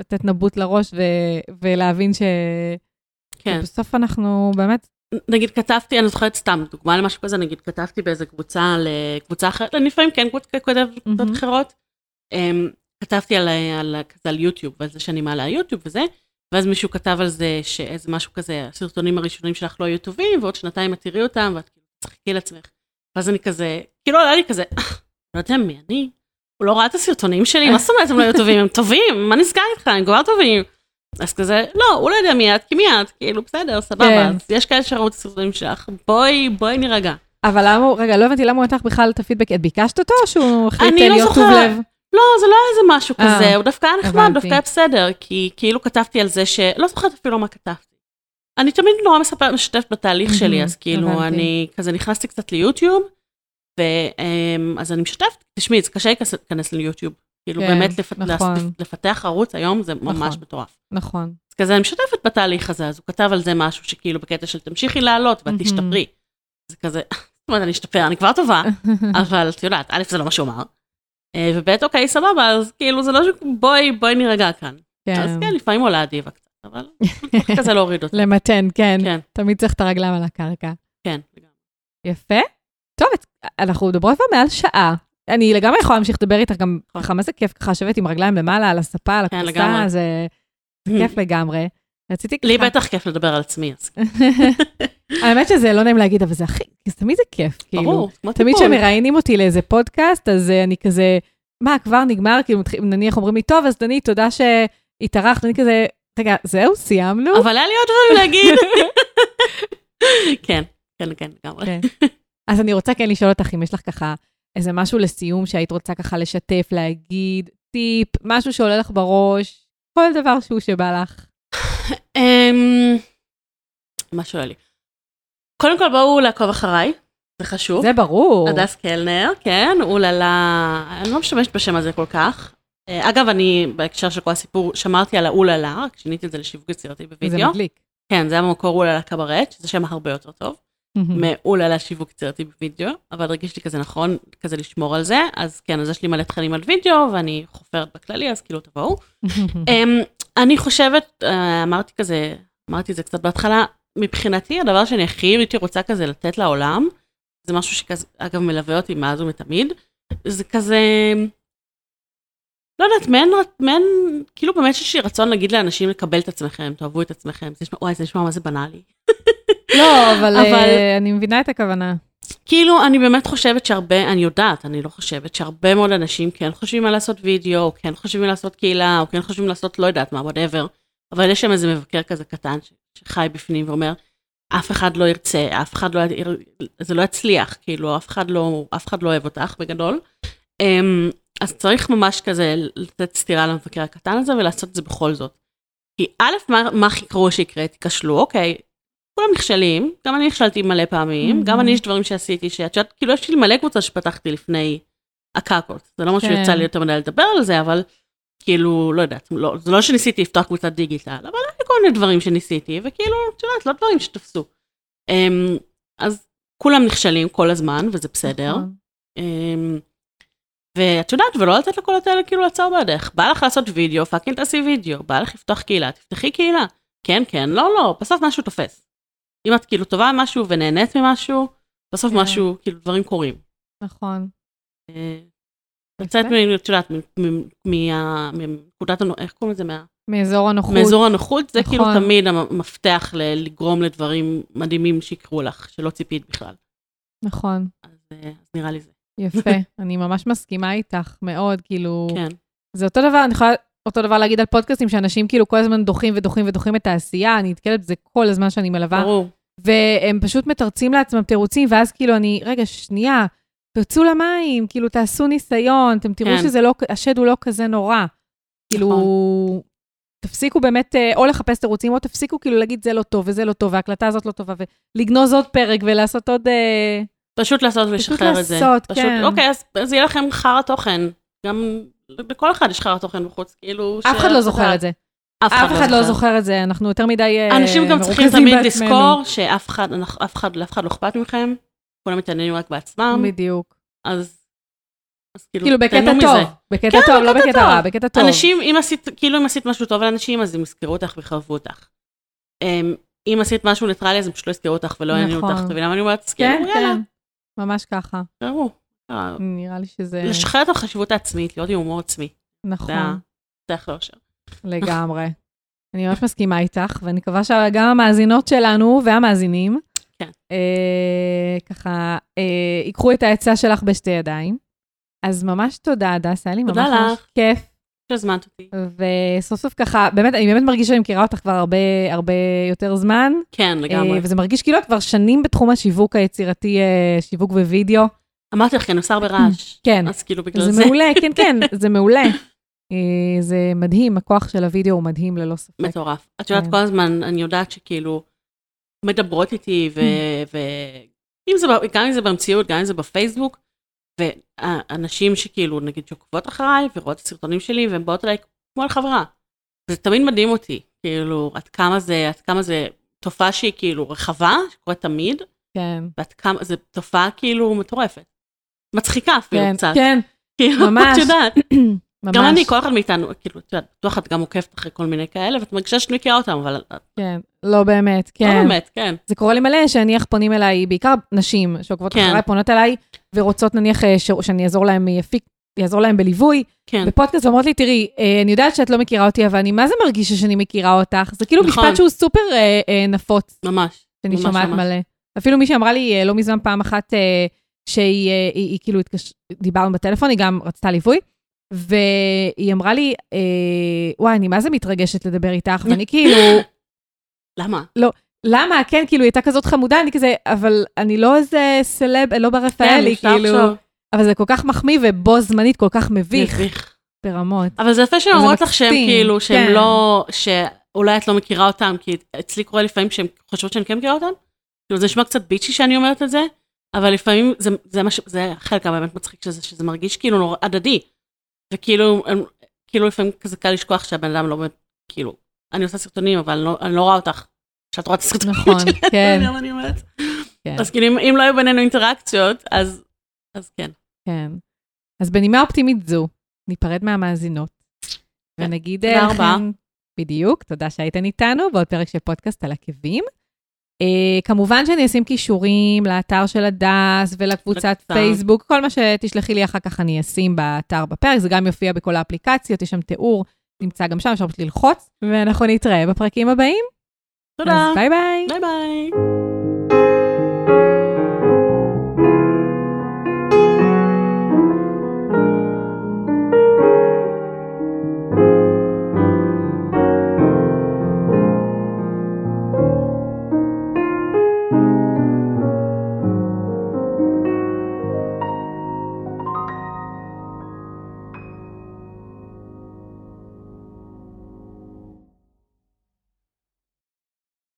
לתת נבוט לראש ו- ולהבין ש... כן. שבסוף אנחנו באמת... נגיד כתבתי, אני זוכרת סתם, דוגמה למשהו כזה, נגיד כתבתי באיזה קבוצה לקבוצה אחרת, לפעמים כן קבוצות מהמם. אחרות. כתבתי על, על, כזה על יוטיוב, ועל זה שאני מעלה יוטיוב וזה, ואז מישהו כתב על זה שאיזה משהו כזה, הסרטונים הראשונים שלך לא יהיו טובים, ועוד שנתיים את תראי אותם, ואת כאילו תצחקי לעצמך. ואז אני כזה, כאילו עלה לי כזה, לא יודע מי אני, הוא לא ראה את הסרטונים שלי, מה זאת אומרת הם לא יהיו טובים? הם טובים, מה נסגר איתך, הם כבר טובים. אז כזה, לא, הוא לא יודע מי את, כי מי את, כאילו, בסדר, סבבה, כן. אז יש כאלה שראו את הסרטונים שלך, בואי, בואי נירגע. אבל למה רגע, לא הבנתי למה הוא נתן בכלל את הפידבק, את ביקשת אותו או שהוא החליט אני לא להיות טוב. לב? לא, זה לא היה איזה משהו אה, כזה, הוא דווקא היה נחמד. דווקא היה בסדר, כי כאילו כתבתי על זה ש... לא זוכרת אפילו מה כתבתי. אני תמיד נורא מספר, משתפת בתהליך שלי, אז כאילו. אני כזה נכנסתי קצת ליוטיוב, ואז אני משתפת, תשמעי, זה קשה להיכנס ליוטיוב. כאילו, כן, באמת לפ- נכון. לפ- לפתח ערוץ היום זה ממש נכון. מטורף. נכון. אז כזה אני משתפת בתהליך הזה, אז הוא כתב על זה משהו שכאילו בקטע של תמשיכי לעלות ואת. תשתפרי. זה כזה, זאת אומרת, אני אשתפר, אני כבר טובה, אבל את יודעת, א', זה לא מה שהוא אמר. אה, וב', אוקיי, סבבה, אז כאילו זה לא ש... בואי, נירגע כאן. אז כן. כן, לפעמים עולה הדיבה קצת, אבל כזה להוריד אותה. למתן, כן. כן, תמיד צריך את הרגליים על הקרקע. כן. יפה. טוב, אנחנו מדברות כבר מעל שעה. אני לגמרי יכולה להמשיך לדבר איתך גם ככה, מה זה כיף ככה לשבת עם רגליים למעלה, על הספה, על כן. זה זה כיף לגמרי. רציתי ככה... לי בטח כיף לדבר על עצמי, אז האמת שזה לא נעים להגיד, אבל זה הכי, כי תמיד זה כיף, כאילו. ברור, כמו תמיד טיפול. כשמראיינים אותי לאיזה פודקאסט, אז אה, אני כזה, מה, כבר נגמר? כאילו, נניח אומרים לי, טוב, אז דנית, תודה שהתארחת, אני כזה, רגע, זהו, סיימנו? אבל היה לי עוד דברים להגיד. כן, כן, כן, לגמרי. כן. אז אני רוצה כן לשאול אותך אם יש לך ככה איזה משהו לסיום שהיית רוצה ככה לשתף, להגיד, טיפ, משהו שעולה לך בראש, כל דבר שהוא שבא לך. אמ, מה שואל לי? קודם כל בואו לעקוב אחריי, זה חשוב. זה ברור. הדס קלנר, כן, אוללה, אני לא משתמשת בשם הזה כל כך. אה, אגב, אני, בהקשר של כל הסיפור, שמרתי על האוללה, רק שיניתי את זה לשיווק יצירתי זה בווידאו. מדליק. כן, זה המקור אוללה קברט, שזה שם הרבה יותר טוב, מאוללה שיווק יצירתי בווידאו, אבל הרגיש לי כזה נכון, כזה לשמור על זה, אז כן, אז יש לי מלא תכנים על וידאו, ואני חופרת בכללי, אז כאילו תבואו. אני חושבת, אה, אמרתי כזה, אמרתי את זה קצת בהתחלה, מבחינתי הדבר שאני הכי הייתי רוצה כזה לתת לעולם, זה משהו שכזה, אגב, מלווה אותי מאז ומתמיד, זה כזה, לא יודעת, מעין, מעין, כאילו באמת יש לי רצון להגיד לאנשים לקבל את עצמכם, תאהבו את עצמכם, זה נשמע, וואי, זה נשמע מה זה בנאלי. לא, אבל אבל- אה, אני מבינה את הכוונה. כאילו, אני באמת חושבת שהרבה, אני יודעת, אני לא חושבת, שהרבה מאוד אנשים כן חושבים על לעשות וידאו, או כן חושבים לעשות קהילה, או כן חושבים לעשות לא יודעת מה, whatever, אבל יש שם איזה מבקר כזה קטן שחי בפנים ואומר, אף אחד לא ירצה, אף אחד לא, יר- זה לא יצליח, כאילו, אף אחד לא, אף אחד לא אוהב אותך בגדול. אמ, אז צריך ממש כזה לתת סטירה למבקר הקטן הזה ולעשות את זה בכל זאת. כי א', מה, הכי גרוע שיקרה? תיכשלו, אוקיי, כולם נכשלים, גם אני נכשלתי מלא פעמים, גם אני יש דברים שעשיתי, שאת יודעת, כאילו יש לי מלא קבוצות שפתחתי לפני הקקות, זה לא משהו כן. שיצא לי יותר מדי לדבר על זה, אבל כאילו, לא יודעת, לא, זה לא שניסיתי לפתוח קבוצת דיגיטל, אבל היו כל מיני דברים שניסיתי, וכאילו, את יודעת, לא דברים שתפסו. אמ, אז כולם נכשלים כל הזמן, וזה בסדר. אמ, ואת יודעת, ולא לתת לכל האלה כאילו לעצור בעדך. בא לך לעשות וידאו, fucking תעשי וידאו. בא לך לפתוח קהילה, תפתחי קהילה. כן, כן, לא, לא, בסוף משהו תופס. אם את כאילו טובה במשהו ונהנית ממשהו, בסוף כן. משהו, כאילו דברים קורים. נכון. אה. לצאת, מ- את יודעת, מנקודת, איך קוראים לזה? מה- מאזור הנוחות. מאזור הנוחות, זה כאילו נכון. תמיד המפתח לגרום לדברים מדהימים שיקרו לך, שלא ציפית בכלל. נכון. אז אה, אז נראה לי זה. יפה. אני ממש מסכימה איתך מאוד, כאילו... כן. זה אותו דבר, אני יכולה אותו דבר להגיד על פודקאסטים, שאנשים כאילו כל הזמן דוחים ודוחים ודוחים את העשייה, אני נתקלת בזה כל הזמן שאני מלווה, ברור. והם פשוט מתרצים לעצמם תירוצים, ואז כאילו אני, רגע, שנייה, תרצו למים, כאילו תעשו ניסיון, אתם תראו כן. שזה לא, השד הוא לא כזה נורא. כאילו, נכון. תפסיקו באמת אה, או לחפש תירוצים, או תפסיקו כאילו להגיד זה לא טוב וזה לא טוב, וההקלטה הזאת לא טובה, ולגנוז עוד פרק ולעשות עוד... אה, פשוט לעשות ולשחרר את זה. לעשות, פשוט, כן. אוקיי, אז, אז יהיה לכם חרא תוכן. גם לכל אחד יש חרא תוכן בחוץ, כאילו... אף אחד לא זוכר את זה. אף אף אחד לא זוכר את זה, אנחנו יותר מדי אה, אנשים גם צריכים מרוכזים תמיד בעצמנו. לזכור שאף אחד, אף אחד, לאף אחד לא אכפת מכם, כולם מתעניינים רק בעצמם, בדיוק. אז... אז כאילו, כאילו בקטע טוב, מזה. בקטע כן, טוב, לא בקטע בקטע טוב. רע, בקטע טוב. אנשים, אם עשית, כאילו אם עשית משהו טוב לאנשים, אז הם יזכרו אותך ויחרבו אותך. אמ, אם עשית משהו ניטרלי, אז הם פשוט לא יזכרו אותך ולא יעניינו נכון. אותך. אתה מבינה מה אני אומרת? כן, כאילו, יאללה, כן, ממש ככה. אה, נראה לי שזה... לשחרר את החשיבות העצמית, להיות עם הומור עצמי. זה נכון, המפתח לאושר. לגמרי. אני ממש מסכימה איתך, ואני מקווה שגם המאזינות שלנו והמאזינים, כן. אה, ככה, אה, ייקחו את העצה שלך בשתי ידיים. אז ממש תודה, הדס, היה לי ממש תודה ממש לך. כיף. שהזמנת אותי. וסוף סוף ככה, באמת, אני באמת מרגישה שאני מכירה אותך כבר הרבה, הרבה יותר זמן. כן, לגמרי. אה, וזה מרגיש כאילו את כבר שנים בתחום השיווק היצירתי, אה, שיווק ווידאו. אמרתי לך, אני עושה הרבה רעש. כן, אז כאילו בגלל זה זה. מעולה, כן, כן, זה מעולה. אה, זה מדהים, הכוח של הוידאו הוא מדהים ללא ספק. מטורף. את יודעת, כן. כל הזמן אני יודעת שכאילו מדברות איתי. ואם זה, ב- גם אם זה במציאות, גם אם זה בפייסבוק, ואנשים שכאילו, נגיד, שעוקבות אחריי ורואות את הסרטונים שלי, והן באות אליי כמו על חברה. זה תמיד מדהים אותי, כאילו, עד כמה זה, עד כמה זה תופעה שהיא כאילו רחבה, שקורית תמיד, כן, ועד כמה, זו תופעה כאילו מטורפת. מצחיקה אפילו כן, קצת. כן, כאילו, ממש. את יודעת. ממש. גם אני, כל אחד מאיתנו, כאילו, את יודעת, בטוח את גם עוקבת אחרי כל מיני כאלה, ואת מרגישה שאת מכירה אותם, אבל כן, לא באמת, לא כן. באמת, כן. זה קורה לי מלא, שנניח פונים אליי, בעיקר נשים שעוקבות כן. אחריי, פונות אליי, ורוצות נניח אה, ש- שאני אעזור להם, יפיק, יעזור להם בליווי, כן, בפודקאסט, ואומרות לי, תראי, אה, אני יודעת שאת לא מכירה אותי, אבל אני מה זה מרגישה שאני מכירה אותך? זה כאילו נכון. משפט שהוא סופר אה, אה, נפוץ, ממש. שאני ממש, שומעת ממש. מלא. אפילו מי שאמרה לי אה, לא מזמן פעם אחת, אה, שהיא אה, היא, היא, כאילו, התקש... דיברנו בטלפון, היא גם רצתה ליווי, והיא אמרה לי, אה, וואי, אני מה זה מתרגשת לדבר איתך, ואני כאילו, למה? למה? כן, כאילו, היא הייתה כזאת חמודה, אני כזה, אבל אני לא איזה סלב, לא ברפאלי, אפשר כאילו, לחשוב. אבל זה כל כך מחמיא ובו זמנית כל כך מביך מביך. ברמות. אבל זה יפה שהן אומרות לך שהן כאילו, שהן כן. לא, שאולי את לא מכירה אותם, כי אצלי קורה לפעמים שהן חושבות שאני כן מכירה אותם. כאילו זה נשמע קצת ביצ'י שאני אומרת את זה, אבל לפעמים זה, זה, מה ש- זה החלק הבאמת מצחיק של זה, שזה מרגיש כאילו נורא הדדי. וכאילו, הם- כאילו לפעמים כזה קל לשכוח שהבן אדם לא באמת, כאילו, אני עושה סרטונים, אבל אני לא, אני לא רואה אותך. שאת רואה את הסרטונים נכון, שלי, כן. אני אומרת? כן. אז כאילו, אם, אם לא היו בינינו אינטראקציות, אז, אז כן. כן. אז בנימה אופטימית זו, ניפרד מהמאזינות, כן. ונגיד תודה אה, רבה. בדיוק, תודה שהייתן איתנו בעוד פרק של פודקאסט על עקבים. אה, כמובן שאני אשים קישורים לאתר של הדס ולקבוצת. פייסבוק, כל מה שתשלחי לי אחר כך אני אשים באתר בפרק, זה גם יופיע בכל האפליקציות, יש שם תיאור, נמצא גם שם, אפשר פשוט ללחוץ, ואנחנו נתראה בפרקים הבאים. תודה. אז ביי ביי. ביי ביי.